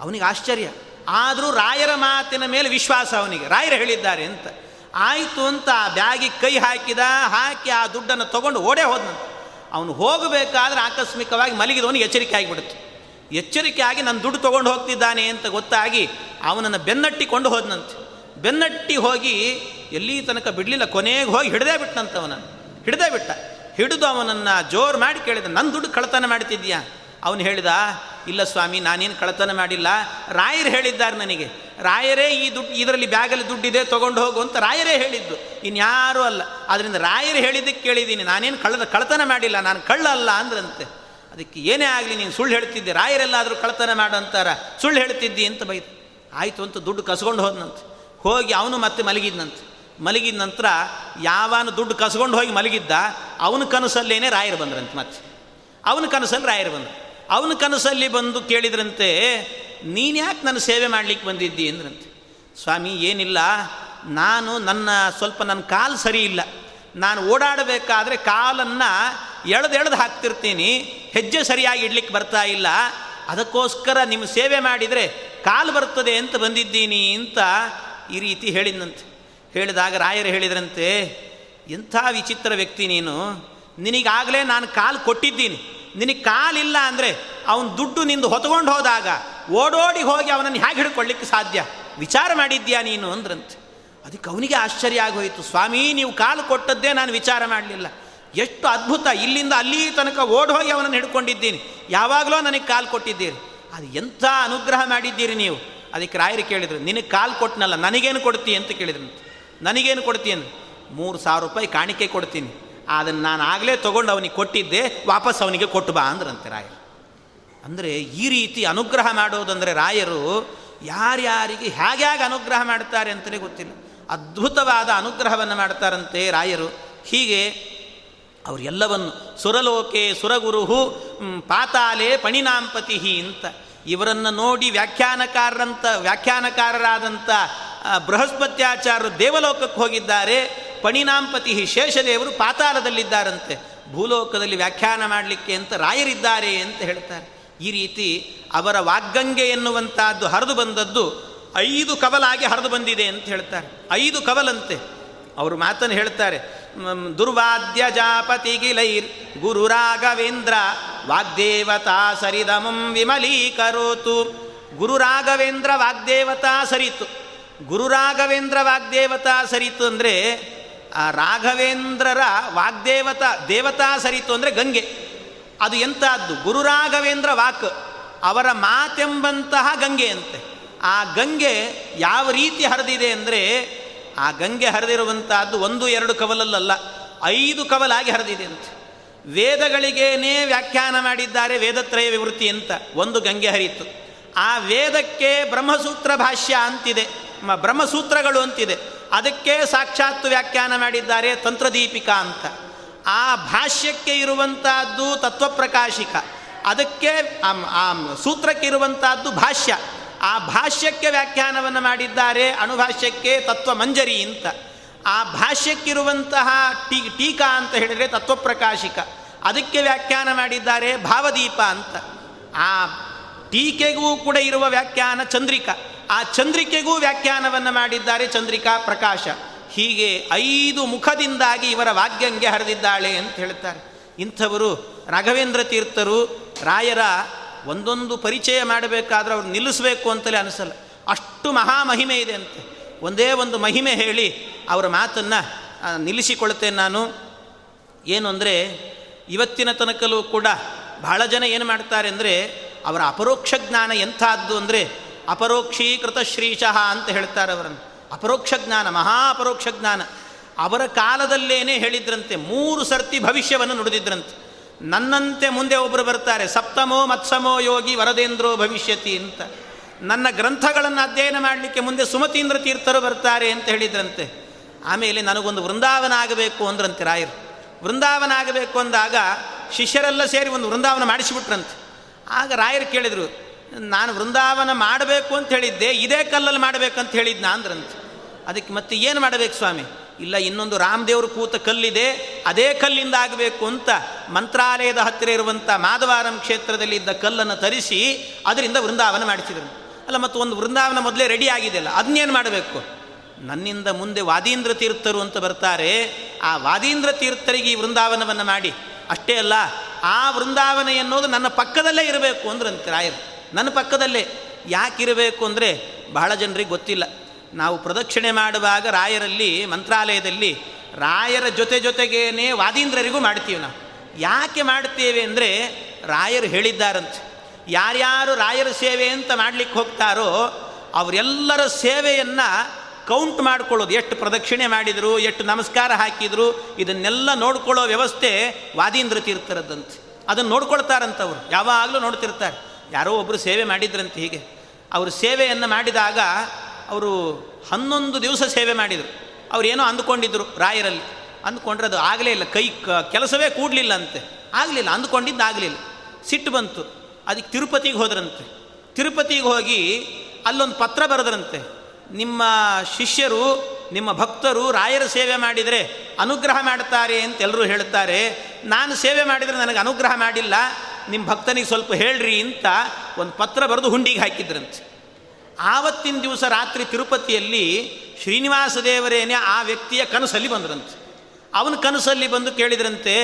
ಅವನಿಗೆ ಆಶ್ಚರ್ಯ. ಆದರೂ ರಾಯರ ಮಾತಿನ ಮೇಲೆ ವಿಶ್ವಾಸ ಅವನಿಗೆ. ರಾಯರು ಹೇಳಿದ್ದಾರೆ ಅಂತ. ಆಯಿತು ಅಂತ ಆ ಬ್ಯಾಗಿಗೆ ಕೈ ಹಾಕಿದ, ಹಾಕಿ ಆ ದುಡ್ಡನ್ನು ತೊಗೊಂಡು ಓಡೇ ಹೋದ್ನಂತೆ. ಅವನು ಹೋಗಬೇಕಾದ್ರೆ ಆಕಸ್ಮಿಕವಾಗಿ ಮಲಗಿದವನಿಗೆ ಎಚ್ಚರಿಕೆ ಆಗಿಬಿಡುತ್ತೆ. ಎಚ್ಚರಿಕೆ ಆಗಿ ನನ್ನ ದುಡ್ಡು ತೊಗೊಂಡು ಹೋಗ್ತಿದ್ದಾನೆ ಅಂತ ಗೊತ್ತಾಗಿ ಅವನನ್ನು ಬೆನ್ನಟ್ಟಿಕೊಂಡು ಹೋದನಂತೆ. ಬೆನ್ನಟ್ಟಿ ಹೋಗಿ ಎಲ್ಲಿ ತನಕ ಬಿಡಲಿಲ್ಲ, ಕೊನೆಗೆ ಹೋಗಿ ಹಿಡದೇ ಬಿಟ್ಟನಂತೆ ಅವನನ್ನು. ಹಿಡದೇ ಬಿಟ್ಟ. ಹಿಡಿದು ಅವನನ್ನು ಜೋರು ಮಾಡಿ ಕೇಳಿದ ನನ್ನ ದುಡ್ಡು ಕಳತನ ಮಾಡ್ತಿದ್ಯಾ ಅವನು ಹೇಳಿದ, ಇಲ್ಲ ಸ್ವಾಮಿ, ನಾನೇನು ಕಳತನ ಮಾಡಿಲ್ಲ. ರಾಯರು ಹೇಳಿದ್ದಾರೆ ನನಗೆ. ರಾಯರೇ ಈ ದುಡ್ಡು, ಇದರಲ್ಲಿ ಬ್ಯಾಗಲ್ಲಿ ದುಡ್ಡಿದೆ, ತೊಗೊಂಡು ಹೋಗು ಅಂತ ರಾಯರೇ ಹೇಳಿದ್ದು. ಇನ್ಯಾರೂ ಅಲ್ಲ. ಅದರಿಂದ ರಾಯರು ಹೇಳಿದ್ದಕ್ಕೆ ಕೇಳಿದ್ದೀನಿ. ನಾನೇನು ಕಳ್ಳದ ಕಳತನ ಮಾಡಿಲ್ಲ. ನಾನು ಕಳ್ಳ ಅಲ್ಲ ಅಂದ್ರಂತೆ. ಅದಕ್ಕೆ ಏನೇ ಆಗಲಿ, ನೀನು ಸುಳ್ಳು ಹೇಳ್ತಿದ್ದೆ. ರಾಯರೆಲ್ಲಾದರೂ ಕಳತನ ಮಾಡು ಅಂತಾರ. ಸುಳ್ಳು ಹೇಳ್ತಿದ್ದಿ ಅಂತ ಬೈದು. ಆಯಿತು ಅಂತ ದುಡ್ಡು ಕಸ್ಕೊಂಡು ಹೋದ್ನಂತೆ. ಹೋಗಿ ಅವನು ಮತ್ತೆ ಮಲಗಿದ್ನಂತೆ. ಮಲಗಿದ ನಂತರ ಯಾವನು ದುಡ್ಡು ಕಸ್ಕೊಂಡು ಹೋಗಿ ಮಲಗಿದ್ದ ಅವನ ಕನಸಲ್ಲೇನೆ ರಾಯರು ಬಂದ್ರಂತೆ ಮತ್ತೆ. ಅವನ ಕನಸಲ್ಲಿ ರಾಯರು ಬಂದರು. ಅವನ ಕನಸಲ್ಲಿ ಬಂದು ಕೇಳಿದ್ರಂತೆ, ನೀನು ಯಾಕೆ ನನ್ನ ಸೇವೆ ಮಾಡಲಿಕ್ಕೆ ಬಂದಿದ್ದಿ? ಅಂದ್ರಂತೆ. ಸ್ವಾಮಿ, ಏನಿಲ್ಲ. ನಾನು ನನ್ನ, ಸ್ವಲ್ಪ ನನ್ನ ಕಾಲು ಸರಿ ಇಲ್ಲ. ನಾನು ಓಡಾಡಬೇಕಾದ್ರೆ ಕಾಲನ್ನು ಎಳೆದು ಎಳೆದು ಹಾಕ್ತಿರ್ತೀನಿ. ಹೆಜ್ಜೆ ಸರಿಯಾಗಿ ಇಡ್ಲಿಕ್ಕೆ ಬರ್ತಾ ಇಲ್ಲ. ಅದಕ್ಕೋಸ್ಕರ ನಿಮ್ಮ ಸೇವೆ ಮಾಡಿದರೆ ಕಾಲು ಬರ್ತದೆ ಅಂತ ಬಂದಿದ್ದೀನಿ ಅಂತ ಈ ರೀತಿ ಹೇಳಿದಂತೆ ಹೇಳಿದಾಗ ರಾಯರು ಹೇಳಿದ್ರಂತೆ ಎಂಥ ವಿಚಿತ್ರ ವ್ಯಕ್ತಿ ನೀನು? ನಿನಗಾಗಲೇ ನಾನು ಕಾಲು ಕೊಟ್ಟಿದ್ದೀನಿ. ನಿನಗೆ ಕಾಲಿಲ್ಲ ಅಂದರೆ ಅವನ ದುಡ್ಡು ನಿಂದು ಹೊತ್ಕೊಂಡು ಹೋದಾಗ ಓಡೋಡಿ ಹೋಗಿ ಅವನನ್ನು ಹೇಗೆ ಹಿಡ್ಕೊಳ್ಳಿಕ್ಕೆ ಸಾಧ್ಯ? ವಿಚಾರ ಮಾಡಿದ್ಯಾ ನೀನು ಅಂದ್ರಂತೆ. ಅದಕ್ಕೆ ಅವನಿಗೆ ಆಶ್ಚರ್ಯ ಆಗೋಯಿತು. ಸ್ವಾಮಿ, ನೀವು ಕಾಲು ಕೊಟ್ಟದ್ದೇ ನಾನು ವಿಚಾರ ಮಾಡಲಿಲ್ಲ. ಎಷ್ಟು ಅದ್ಭುತ. ಇಲ್ಲಿಂದ ಅಲ್ಲಿ ತನಕ ಓಡ್ ಹೋಗಿ ಅವನನ್ನು ಹಿಡ್ಕೊಂಡಿದ್ದೀನಿ. ಯಾವಾಗಲೂ ನನಗೆ ಕಾಲು ಕೊಟ್ಟಿದ್ದೀರಿ. ಅದು ಎಂಥ ಅನುಗ್ರಹ ಮಾಡಿದ್ದೀರಿ ನೀವು? ಅದಕ್ಕೆ ರಾಯರು ಕೇಳಿದರು, ನಿನಗೆ ಕಾಲು ಕೊಟ್ಟನಲ್ಲ ನನಗೇನು ಕೊಡ್ತೀಯ ಅಂತ ಕೇಳಿದ್ರಂತೆ ನನಗೇನು ಕೊಡ್ತೀನಿ ಮೂರು ಸಾವಿರ ರೂಪಾಯಿ ಕಾಣಿಕೆ ಕೊಡ್ತೀನಿ. ಅದನ್ನು ನಾನು ಆಗಲೇ ತೊಗೊಂಡು ಅವನಿಗೆ ಕೊಟ್ಟಿದ್ದೆ, ವಾಪಸ್ ಅವನಿಗೆ ಕೊಟ್ಟು ಬಾ ಅಂದ್ರಂತೆ ರಾಯರು. ಅಂದರೆ ಈ ರೀತಿ ಅನುಗ್ರಹ ಮಾಡೋದಂದರೆ ರಾಯರು ಯಾರ್ಯಾರಿಗೆ ಹೇಗೆ ಹೇಗೆ ಅನುಗ್ರಹ ಮಾಡ್ತಾರೆ ಅಂತಲೇ ಗೊತ್ತಿಲ್ಲ. ಅದ್ಭುತವಾದ ಅನುಗ್ರಹವನ್ನು ಮಾಡ್ತಾರಂತೆ ರಾಯರು. ಹೀಗೆ ಅವರೆಲ್ಲವನ್ನು ಸುರಲೋಕೆ ಸುರಗುರುಹು ಪಾತಾಲೆ ಪಣಿನಾಂಪತಿ ಅಂತ ಇವರನ್ನು ನೋಡಿ ವ್ಯಾಖ್ಯಾನಕಾರರಂತ ವ್ಯಾಖ್ಯಾನಕಾರರಾದಂಥ ಬೃಹಸ್ಪತ್ಯಾಚಾರ್ಯರು ದೇವಲೋಕಕ್ಕೆ ಹೋಗಿದ್ದಾರೆ. ಪಣಿನಾಂಪತಿ ಶೇಷದೇವರು ಪಾತಾಳದಲ್ಲಿದ್ದಾರಂತೆ. ಭೂಲೋಕದಲ್ಲಿ ವ್ಯಾಖ್ಯಾನ ಮಾಡಲಿಕ್ಕೆ ಅಂತ ರಾಯರಿದ್ದಾರೆ ಅಂತ ಹೇಳ್ತಾರೆ. ಈ ರೀತಿ ಅವರ ವಾಗ್ಗಂಗೆ ಎನ್ನುವಂತಹದ್ದು ಹರಿದು ಬಂದದ್ದು ಐದು ಕವಲಾಗಿ ಹರಿದು ಬಂದಿದೆ ಅಂತ ಹೇಳ್ತಾರೆ. ಐದು ಕವಲಂತೆ. ಅವರು ಮಾತನ್ನು ಹೇಳ್ತಾರೆ ದುರ್ವಾದ್ಯ ಜಾಪತಿಗಿಲೈರ್ ಗುರು ರಾಘವೇಂದ್ರ, ವಾಗ್ದೇವತಾ ಸರಿದಮಂ ವಿಮಲೀಕರೋತು. ಗುರು ರಾಘವೇಂದ್ರ ವಾಗ್ದೇವತಾ ಸರಿತು. ಗುರು ರಾಘವೇಂದ್ರ ವಾಗ್ದೇವತಾ ಸರಿತು ಅಂದರೆ ಆ ರಾಘವೇಂದ್ರರ ವಾಗ್ದೇವತ ದೇವತಾ ಸರಿತು ಅಂದರೆ ಗಂಗೆ. ಅದು ಎಂಥದ್ದು ಗುರು ರಾಘವೇಂದ್ರ ವಾಕ್, ಅವರ ಮಾತೆಂಬಂತಹ ಗಂಗೆ ಅಂತೆ. ಆ ಗಂಗೆ ಯಾವ ರೀತಿ ಹರಿದಿದೆ ಅಂದರೆ, ಆ ಗಂಗೆ ಹರಿದಿರುವಂತಹದ್ದು ಒಂದು ಎರಡು ಕವಲಲ್ಲಲ್ಲ, ಐದು ಕವಲಾಗಿ ಹರಿದಿದೆ ಅಂತ. ವೇದಗಳಿಗೇನೇ ವ್ಯಾಖ್ಯಾನ ಮಾಡಿದ್ದಾರೆ ವೇದತ್ರಯ ವಿವೃತ್ತಿ ಅಂತ ಒಂದು ಗಂಗೆ ಹರಿಯಿತು. ಆ ವೇದಕ್ಕೆ ಬ್ರಹ್ಮಸೂತ್ರ ಭಾಷ್ಯ ಅಂತಿದೆ. ಬ್ರಹ್ಮಸೂತ್ರಗಳು ಅಂತಿದೆ. ಅದಕ್ಕೆ ಸಾಕ್ಷಾತ್ ವ್ಯಾಖ್ಯಾನ ಮಾಡಿದ್ದಾರೆ ತಂತ್ರದೀಪಿಕಾ ಅಂತ. ಆ ಭಾಷ್ಯಕ್ಕೆ ಇರುವಂತಹದ್ದು ತತ್ವಪ್ರಕಾಶಿಕ. ಅದಕ್ಕೆ ಆ ಸೂತ್ರಕ್ಕೆ ಇರುವಂತಹದ್ದು ಭಾಷ್ಯ. ಆ ಭಾಷ್ಯಕ್ಕೆ ವ್ಯಾಖ್ಯಾನವನ್ನು ಮಾಡಿದ್ದಾರೆ ಅಣುಭಾಷ್ಯಕ್ಕೆ ತತ್ವ ಮಂಜರಿ ಅಂತ. ಆ ಭಾಷ್ಯಕ್ಕಿರುವಂತಹ ಟೀ, ಟೀಕಾ ಅಂತ ಹೇಳಿದರೆ ತತ್ವಪ್ರಕಾಶಿಕ. ಅದಕ್ಕೆ ವ್ಯಾಖ್ಯಾನ ಮಾಡಿದ್ದಾರೆ ಭಾವದೀಪ ಅಂತ. ಆ ಟೀಕೆಗೂ ಕೂಡ ಇರುವ ವ್ಯಾಖ್ಯಾನ ಚಂದ್ರಿಕಾ. ಆ ಚಂದ್ರಿಕೆಗೂ ವ್ಯಾಖ್ಯಾನವನ್ನು ಮಾಡಿದ್ದಾರೆ ಚಂದ್ರಿಕಾ ಪ್ರಕಾಶ. ಹೀಗೆ ಐದು ಮುಖದಿಂದಾಗಿ ಇವರ ವಾಗ್ಯಂಗೆ ಹರಿದಿದ್ದಾಳೆ ಅಂತ ಹೇಳ್ತಾರೆ. ಇಂಥವರು ರಾಘವೇಂದ್ರ ತೀರ್ಥರು ರಾಯರ ಒಂದೊಂದು ಪರಿಚಯ ಮಾಡಬೇಕಾದ್ರೆ ಅವ್ರು ನಿಲ್ಲಿಸಬೇಕು ಅಂತಲೇ ಅನಿಸಲ್ಲ. ಅಷ್ಟು ಮಹಾಮಹಿಮೆ ಇದೆ ಅಂತೆ. ಒಂದೇ ಒಂದು ಮಹಿಮೆ ಹೇಳಿ ಅವರ ಮಾತನ್ನು ನಿಲ್ಲಿಸಿಕೊಳ್ತೇನೆ ನಾನು. ಏನು ಅಂದರೆ, ಇವತ್ತಿನ ತನಕಲೂ ಕೂಡ ಬಹಳ ಜನ ಏನು ಮಾಡ್ತಾರೆ ಅಂದರೆ, ಅವರ ಅಪರೋಕ್ಷ ಜ್ಞಾನ ಎಂಥದ್ದು ಅಂದರೆ ಅಪರೋಕ್ಷೀಕೃತ ಶ್ರೀಶಃ ಅಂತ ಹೇಳ್ತಾರೆ ಅವರನ್ನು. ಅಪರೋಕ್ಷ ಜ್ಞಾನ, ಮಹಾ ಅಪರೋಕ್ಷ ಜ್ಞಾನ. ಅವರ ಕಾಲದಲ್ಲೇನೇ ಹೇಳಿದ್ರಂತೆ, ಮೂರು ಸರ್ತಿ ಭವಿಷ್ಯವನ್ನು ನುಡಿದಿದ್ರಂತೆ. ನನ್ನಂತೆ ಮುಂದೆ ಒಬ್ಬರು ಬರ್ತಾರೆ, ಸಪ್ತಮೋ ಮತ್ಸಮೋ ಯೋಗಿ ವರದೇಂದ್ರೋ ಭವಿಷ್ಯತಿ ಅಂತ. ನನ್ನ ಗ್ರಂಥಗಳನ್ನು ಅಧ್ಯಯನ ಮಾಡಲಿಕ್ಕೆ ಮುಂದೆ ಸುಮತೀಂದ್ರ ತೀರ್ಥರು ಬರ್ತಾರೆ ಅಂತ ಹೇಳಿದ್ರಂತೆ. ಆಮೇಲೆ ನನಗೊಂದು ವೃಂದಾವನ ಆಗಬೇಕು ಅಂದ್ರಂತೆ ರಾಯರು. ವೃಂದಾವನ ಆಗಬೇಕು ಅಂದಾಗ ಶಿಷ್ಯರೆಲ್ಲ ಸೇರಿ ಒಂದು ವೃಂದಾವನ ಮಾಡಿಸಿಬಿಟ್ರಂತೆ. ಆಗ ರಾಯರು ಕೇಳಿದರು ನಾನು ವೃಂದಾವನ ಮಾಡಬೇಕು ಅಂತ ಹೇಳಿದ್ದೆ, ಇದೇ ಕಲ್ಲಲ್ಲಿ ಮಾಡಬೇಕಂತ ಹೇಳಿದ್ನ ಅಂದ್ರಂತೆ. ಅದಕ್ಕೆ ಮತ್ತೆ ಏನು ಮಾಡಬೇಕು ಸ್ವಾಮಿ? ಇಲ್ಲ, ಇನ್ನೊಂದು ರಾಮದೇವರು ಕೂತ ಕಲ್ಲಿದೆ, ಅದೇ ಕಲ್ಲಿಂದ ಆಗಬೇಕು ಅಂತ ಮಂತ್ರಾಲಯದ ಹತ್ತಿರ ಇರುವಂಥ ಮಾಧವಾರಂ ಕ್ಷೇತ್ರದಲ್ಲಿ ಇದ್ದ ಕಲ್ಲನ್ನು ತರಿಸಿ ಅದರಿಂದ ವೃಂದಾವನ ಮಾಡಿಸಿದರು. ಅಲ್ಲ, ಮತ್ತು ಒಂದು ವೃಂದಾವನ ಮೊದಲೇ ರೆಡಿ ಆಗಿದೆಯಲ್ಲ ಅದನ್ನೇನು ಮಾಡಬೇಕು? ನನ್ನಿಂದ ಮುಂದೆ ವಾದೀಂದ್ರ ತೀರ್ಥರು ಅಂತ ಬರ್ತಾರೆ, ಆ ವಾದೀಂದ್ರ ತೀರ್ಥರಿಗೆ ಈ ವೃಂದಾವನವನ್ನು ಮಾಡಿ. ಅಷ್ಟೇ ಅಲ್ಲ, ಆ ವೃಂದಾವನ ಎನ್ನುವುದು ನನ್ನ ಪಕ್ಕದಲ್ಲೇ ಇರಬೇಕು ಅಂದ್ರಂತೆ ರಾಯರು. ನನ್ನ ಪಕ್ಕದಲ್ಲೇ ಯಾಕಿರಬೇಕು ಅಂದರೆ ಬಹಳ ಜನರಿಗೆ ಗೊತ್ತಿಲ್ಲ. ನಾವು ಪ್ರದಕ್ಷಿಣೆ ಮಾಡುವಾಗ ರಾಯರಲ್ಲಿ, ಮಂತ್ರಾಲಯದಲ್ಲಿ ರಾಯರ ಜೊತೆ ಜೊತೆಗೇನೆ ವಾದೀಂದ್ರರಿಗೂ ಮಾಡ್ತೀವಿ ನಾವು. ಯಾಕೆ ಮಾಡ್ತೇವೆ ಅಂದರೆ ರಾಯರು ಹೇಳಿದ್ದಾರಂತೆ. ಯಾರ್ಯಾರು ರಾಯರ ಸೇವೆ ಅಂತ ಮಾಡಲಿಕ್ಕೆ ಹೋಗ್ತಾರೋ ಅವರೆಲ್ಲರ ಸೇವೆಯನ್ನು ಕೌಂಟ್ ಮಾಡ್ಕೊಳ್ಳೋದು. ಎಷ್ಟು ಪ್ರದಕ್ಷಿಣೆ ಮಾಡಿದರು, ಎಷ್ಟು ನಮಸ್ಕಾರ ಹಾಕಿದರು, ಇದನ್ನೆಲ್ಲ ನೋಡ್ಕೊಳ್ಳೋ ವ್ಯವಸ್ಥೆ ವಾದೀಂದ್ರ ತೀರ್ಥರದ್ದಂತೆ. ಅದನ್ನು ನೋಡ್ಕೊಳ್ತಾರಂತವ್ರು. ಯಾವಾಗಲೂ ನೋಡ್ತಿರ್ತಾರೆ. ಯಾರೋ ಒಬ್ಬರು ಸೇವೆ ಮಾಡಿದ್ರಂತೆ ಹೀಗೆ. ಅವರು ಸೇವೆಯನ್ನು ಮಾಡಿದಾಗ ಅವರು ಹನ್ನೊಂದು ದಿವಸ ಸೇವೆ ಮಾಡಿದರು. ಅವ್ರು ಏನೋ ಅಂದುಕೊಂಡಿದ್ದರು ರಾಯರಲ್ಲಿ. ಅಂದ್ಕೊಂಡ್ರೆ ಅದು ಆಗಲೇ ಇಲ್ಲ. ಕೈ ಕೆಲಸವೇ ಕೂಡಲಿಲ್ಲ ಅಂತೆ ಆಗಲಿಲ್ಲ, ಅಂದ್ಕೊಂಡಿದ್ದು ಆಗಲಿಲ್ಲ. ಸಿಟ್ಟು ಬಂತು. ಅದಕ್ಕೆ ತಿರುಪತಿಗೆ ಹೋದ್ರಂತೆ. ತಿರುಪತಿಗೆ ಹೋಗಿ ಅಲ್ಲೊಂದು ಪತ್ರ ಬರೆದ್ರಂತೆ. ನಿಮ್ಮ ಶಿಷ್ಯರು, ನಿಮ್ಮ ಭಕ್ತರು ರಾಯರ ಸೇವೆ ಮಾಡಿದರೆ ಅನುಗ್ರಹ ಮಾಡ್ತಾರೆ ಅಂತ ಎಲ್ಲರೂ ಹೇಳ್ತಾರೆ. ನಾನು ಸೇವೆ ಮಾಡಿದರೆ ನನಗೆ ಅನುಗ್ರಹ ಮಾಡಿಲ್ಲ. ನಿಮ್ಮ ಭಕ್ತನಿಗೆ ಸ್ವಲ್ಪ ಹೇಳ್ರಿ ಅಂತ ಒಂದು ಪತ್ರ ಬರೆದು ಹುಂಡಿಗೆ ಹಾಕಿದ್ರಂತೆ. ಆವತ್ತಿನ ದಿವಸ ರಾತ್ರಿ ತಿರುಪತಿಯಲ್ಲಿ ಶ್ರೀನಿವಾಸ ದೇವರೇನೆ ಆ ವ್ಯಕ್ತಿಯ ಕನಸಲ್ಲಿ ಬಂದ್ರಂತೆ. ಅವನ ಕನಸಲ್ಲಿ ಬಂದು ಕೇಳಿದ್ರಂತೆ,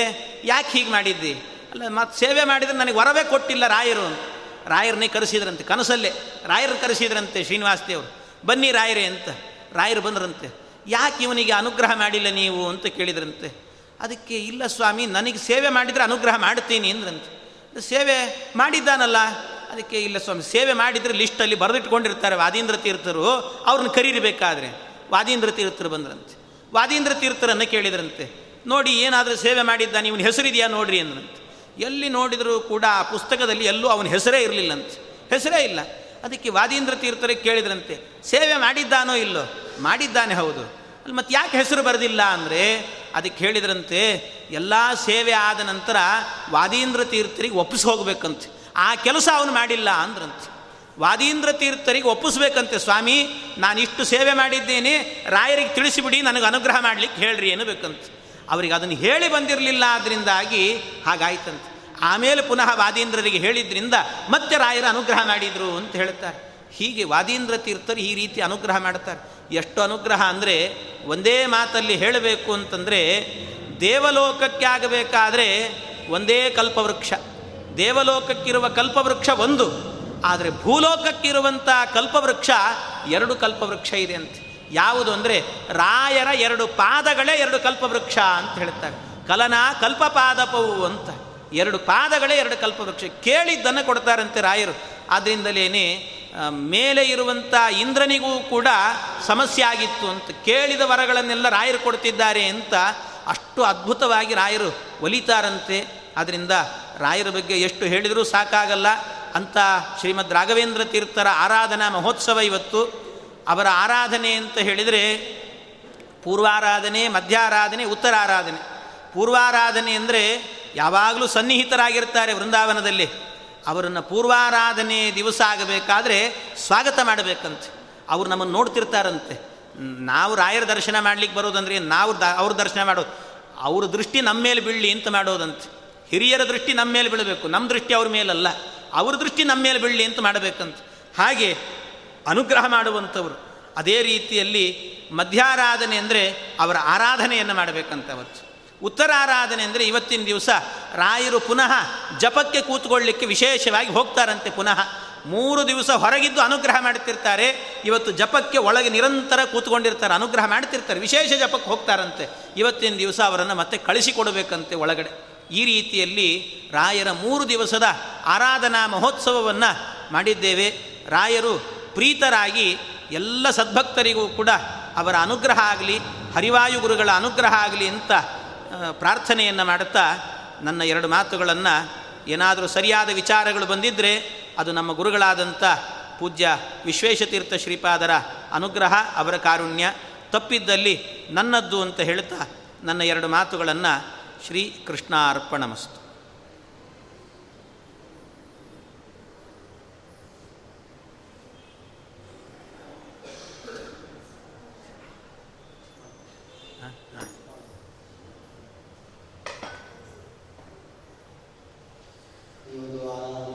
ಯಾಕೆ ಹೀಗೆ ಮಾಡಿದ್ದಿ? ಅಲ್ಲ ಮತ್ತು ಸೇವೆ ಮಾಡಿದ್ರೆ ನನಗೆ ವರವೇ ಕೊಟ್ಟಿಲ್ಲ ರಾಯರು ಅಂತ. ರಾಯರನ್ನೇ ಕರೆಸಿದ್ರಂತೆ, ಕನಸಲ್ಲೇ. ರಾಯರು ಕರೆಸಿದ್ರಂತೆ ಶ್ರೀನಿವಾಸ ದೇವರು, ಬನ್ನಿ ರಾಯರೇ ಅಂತ. ರಾಯರು ಬಂದ್ರಂತೆ, ಯಾಕೆ ಇವನಿಗೆ ಅನುಗ್ರಹ ಮಾಡಿಲ್ಲ ನೀವು? ಅಂತ ಕೇಳಿದ್ರಂತೆ. ಅದಕ್ಕೆ, ಇಲ್ಲ ಸ್ವಾಮಿ, ನನಗೆ ಸೇವೆ ಮಾಡಿದರೆ ಅನುಗ್ರಹ ಮಾಡ್ತೀನಿ ಅಂದ್ರಂತೆ. ಸೇವೆ ಮಾಡಿದ್ದಾನಲ್ಲ? ಅದಕ್ಕೆ ಇಲ್ಲ ಸ್ವಾಮಿ, ಸೇವೆ ಮಾಡಿದರೆ ಲಿಸ್ಟಲ್ಲಿ ಬರೆದಿಟ್ಕೊಂಡಿರ್ತಾರೆ ವಾದೀಂದ್ರ ತೀರ್ಥರು, ಅವ್ರನ್ನ ಕರೀರಿಬೇಕಾದ್ರೆ. ವಾದೀಂದ್ರ ತೀರ್ಥರು ಬಂದ್ರಂತೆ. ವಾದೀಂದ್ರ ತೀರ್ಥರನ್ನು ಕೇಳಿದ್ರಂತೆ. ನೋಡಿ, ಏನಾದರೂ ಸೇವೆ ಮಾಡಿದ್ದಾನೆ, ಇವನ ಹೆಸರಿದೆಯಾ ನೋಡ್ರಿ ಅಂದ್ರಂತೆ. ಎಲ್ಲಿ ನೋಡಿದರೂ ಕೂಡ ಆ ಪುಸ್ತಕದಲ್ಲಿ ಎಲ್ಲೂ ಅವನ ಹೆಸರೇ ಇರಲಿಲ್ಲಂತೆ. ಹೆಸರೇ ಇಲ್ಲ. ಅದಕ್ಕೆ ವಾದೀಂದ್ರ ತೀರ್ಥರಿಗೆ ಕೇಳಿದ್ರಂತೆ. ಸೇವೆ ಮಾಡಿದ್ದಾನೋ ಇಲ್ಲೋ? ಮಾಡಿದ್ದಾನೆ ಹೌದು. ಅಲ್ಲಿ ಮತ್ತೆ ಯಾಕೆ ಹೆಸರು ಬರೆದಿಲ್ಲ ಅಂದರೆ ಅದಕ್ಕೆ ಹೇಳಿದ್ರಂತೆ, ಎಲ್ಲ ಸೇವೆ ಆದ ನಂತರ ವಾದೀಂದ್ರ ತೀರ್ಥರಿಗೆ ಒಪ್ಪಿಸಿ ಹೋಗ್ಬೇಕಂತೆ. ಆ ಕೆಲಸ ಅವನು ಮಾಡಿಲ್ಲ ಅಂದ್ರಂತೆ. ವಾದೀಂದ್ರ ತೀರ್ಥರಿಗೆ ಒಪ್ಪಿಸ್ಬೇಕಂತೆ, ಸ್ವಾಮಿ, ನಾನು ಇಷ್ಟು ಸೇವೆ ಮಾಡಿದ್ದೇನೆ, ರಾಯರಿಗೆ ತಿಳಿಸಿಬಿಡಿ, ನನಗೆ ಅನುಗ್ರಹ ಮಾಡಲಿಕ್ಕೆ ಹೇಳ್ರಿ ಅನ್ನಬೇಕಂತೆ ಅವರಿಗೆ ಅದನ್ನು ಹೇಳಿ ಬಂದಿರಲಿಲ್ಲ ಅದರಿಂದಾಗಿ ಹಾಗಾಯ್ತಂತೆ. ಆಮೇಲೆ ಪುನಃ ವಾದೀಂದ್ರರಿಗೆ ಹೇಳಿದ್ರಿಂದ ಮತ್ತೆ ರಾಯರ ಅನುಗ್ರಹ ಮಾಡಿದರು ಅಂತ ಹೇಳ್ತಾರೆ. ಹೀಗೆ ವಾದೀಂದ್ರ ತೀರ್ಥರು ಈ ರೀತಿ ಅನುಗ್ರಹ ಮಾಡ್ತಾರೆ. ಎಷ್ಟು ಅನುಗ್ರಹ ಅಂದರೆ ಒಂದೇ ಮಾತಲ್ಲಿ ಹೇಳಬೇಕು ಅಂತಂದರೆ, ದೇವಲೋಕಕ್ಕೆ ಆಗಬೇಕಾದರೆ ಒಂದೇ ಕಲ್ಪವೃಕ್ಷ. ದೇವಲೋಕಕ್ಕಿರುವ ಕಲ್ಪವೃಕ್ಷ ಒಂದು, ಆದರೆ ಭೂಲೋಕಕ್ಕಿರುವಂಥ ಕಲ್ಪವೃಕ್ಷ ಎರಡು ಕಲ್ಪವೃಕ್ಷ ಇದೆ ಅಂತ. ಯಾವುದು ಅಂದರೆ ರಾಯರ ಎರಡು ಪಾದಗಳೇ ಎರಡು ಕಲ್ಪವೃಕ್ಷ ಅಂತ ಹೇಳ್ತಾರೆ. ಕಲನ ಕಲ್ಪಪಾದಪವು ಅಂತ. ಎರಡು ಪಾದಗಳೇ ಎರಡು ಕಲ್ಪವೃಕ್ಷ. ಕೇಳಿದ್ದನ್ನು ಕೊಡ್ತಾರಂತೆ ರಾಯರು. ಆದ್ದರಿಂದಲೇ ಮೇಲೆ ಇರುವಂಥ ಇಂದ್ರನಿಗೂ ಕೂಡ ಸಮಸ್ಯೆ ಆಗಿತ್ತು ಅಂತ ಕೇಳಿದ ವರಗಳನ್ನೆಲ್ಲ ರಾಯರು ಕೊಡ್ತಿದ್ದಾರೆ ಅಂತ ಅಷ್ಟು ಅದ್ಭುತವಾಗಿ ರಾಯರು ಒಲಿತಾರಂತೆ. ಆದ್ದರಿಂದ ರಾಯರ ಬಗ್ಗೆ ಎಷ್ಟು ಹೇಳಿದರೂ ಸಾಕಾಗಲ್ಲ. ಅಂತ ಶ್ರೀಮದ್ ರಾಘವೇಂದ್ರ ತೀರ್ಥರ ಆರಾಧನಾ ಮಹೋತ್ಸವ ಇವತ್ತು. ಅವರ ಆರಾಧನೆ ಅಂತ ಹೇಳಿದರೆ ಪೂರ್ವಾರಾಧನೆ, ಮಧ್ಯಾರಾಧನೆ, ಉತ್ತರಾರಾಧನೆ. ಪೂರ್ವಾರಾಧನೆ ಅಂದರೆ ಯಾವಾಗಲೂ ಸನ್ನಿಹಿತರಾಗಿರ್ತಾರೆ ವೃಂದಾವನದಲ್ಲಿ. ಅವರನ್ನು ಪೂರ್ವಾರಾಧನೆ ದಿವಸ ಆಗಬೇಕಾದ್ರೆ ಸ್ವಾಗತ ಮಾಡಬೇಕಂತೆ. ಅವ್ರು ನಮ್ಮನ್ನು ನೋಡ್ತಿರ್ತಾರಂತೆ. ನಾವು ರಾಯರ ದರ್ಶನ ಮಾಡ್ಲಿಕ್ಕೆ ಬರೋದಂದ್ರೆ ನಾವು ದ, ಅವ್ರ ದರ್ಶನ ಮಾಡೋದು. ಅವ್ರ ದೃಷ್ಟಿ ನಮ್ಮ ಮೇಲೆ ಬೀಳಲಿ ಅಂತ ಮಾಡೋದಂತೆ. ಹಿರಿಯರ ದೃಷ್ಟಿ ನಮ್ಮ ಮೇಲೆ ಬೀಳಬೇಕು. ನಮ್ಮ ದೃಷ್ಟಿ ಅವ್ರ ಮೇಲಲ್ಲ. ಅವ್ರ ದೃಷ್ಟಿ ನಮ್ಮ ಮೇಲೆ ಬೀಳಲಿ ಅಂತ ಮಾಡಬೇಕಂತೆ. ಹಾಗೆ ಅನುಗ್ರಹ ಮಾಡುವಂಥವ್ರು. ಅದೇ ರೀತಿಯಲ್ಲಿ ಮಧ್ಯಾರಾಧನೆ ಅಂದರೆ ಅವರ ಆರಾಧನೆಯನ್ನು ಮಾಡಬೇಕಂತ ಅವತ್ತು. ಉತ್ತರಾರಾಧನೆ ಅಂದರೆ ಇವತ್ತಿನ ದಿವಸ ರಾಯರು ಪುನಃ ಜಪಕ್ಕೆ ಕೂತ್ಕೊಳ್ಳಿಕ್ಕೆ ವಿಶೇಷವಾಗಿ ಹೋಗ್ತಾರಂತೆ ಪುನಃ. ಮೂರು ದಿವಸ ಹೊರಗಿದ್ದು ಅನುಗ್ರಹ ಮಾಡ್ತಿರ್ತಾರೆ. ಇವತ್ತು ಜಪಕ್ಕೆ ಒಳಗೆ ನಿರಂತರ ಕೂತ್ಕೊಂಡಿರ್ತಾರೆ, ಅನುಗ್ರಹ ಮಾಡ್ತಿರ್ತಾರೆ, ವಿಶೇಷ ಜಪಕ್ಕೆ ಹೋಗ್ತಾರಂತೆ. ಇವತ್ತಿನ ದಿವಸ ಅವರನ್ನು ಮತ್ತೆ ಕಳಿಸಿಕೊಡಬೇಕಂತೆ ಒಳಗಡೆ. ಈ ರೀತಿಯಲ್ಲಿ ರಾಯರ ಮೂರು ದಿವಸದ ಆರಾಧನಾ ಮಹೋತ್ಸವವನ್ನು ಮಾಡಿದ್ದೇವೆ. ರಾಯರು ಪ್ರೀತರಾಗಿ ಎಲ್ಲ ಸದ್ಭಕ್ತರಿಗೂ ಕೂಡ ಅವರ ಅನುಗ್ರಹ ಆಗಲಿ, ಹರಿವಾಯು ಗುರುಗಳ ಅನುಗ್ರಹ ಆಗಲಿ ಅಂತ ಪ್ರಾರ್ಥನೆಯನ್ನು ಮಾಡುತ್ತಾ ನನ್ನ ಎರಡು ಮಾತುಗಳನ್ನು ಏನಾದರೂ ಸರಿಯಾದ ವಿಚಾರಗಳು ಬಂದಿದ್ದರೆ ಅದು ನಮ್ಮ ಗುರುಗಳಾದಂಥ ಪೂಜ್ಯ ವಿಶ್ವೇಶತೀರ್ಥ ಶ್ರೀಪಾದರ ಅನುಗ್ರಹ, ಅವರ ಕಾರುಣ್ಯ ತಪ್ಪಿದ್ದಲ್ಲಿ ನನ್ನದ್ದು ಅಂತ ಹೇಳ್ತಾ ನನ್ನ ಎರಡು ಮಾತುಗಳನ್ನು ಶ್ರೀ ಕೃಷ್ಣಾರ್ಪಣಮಸ್ತು Guru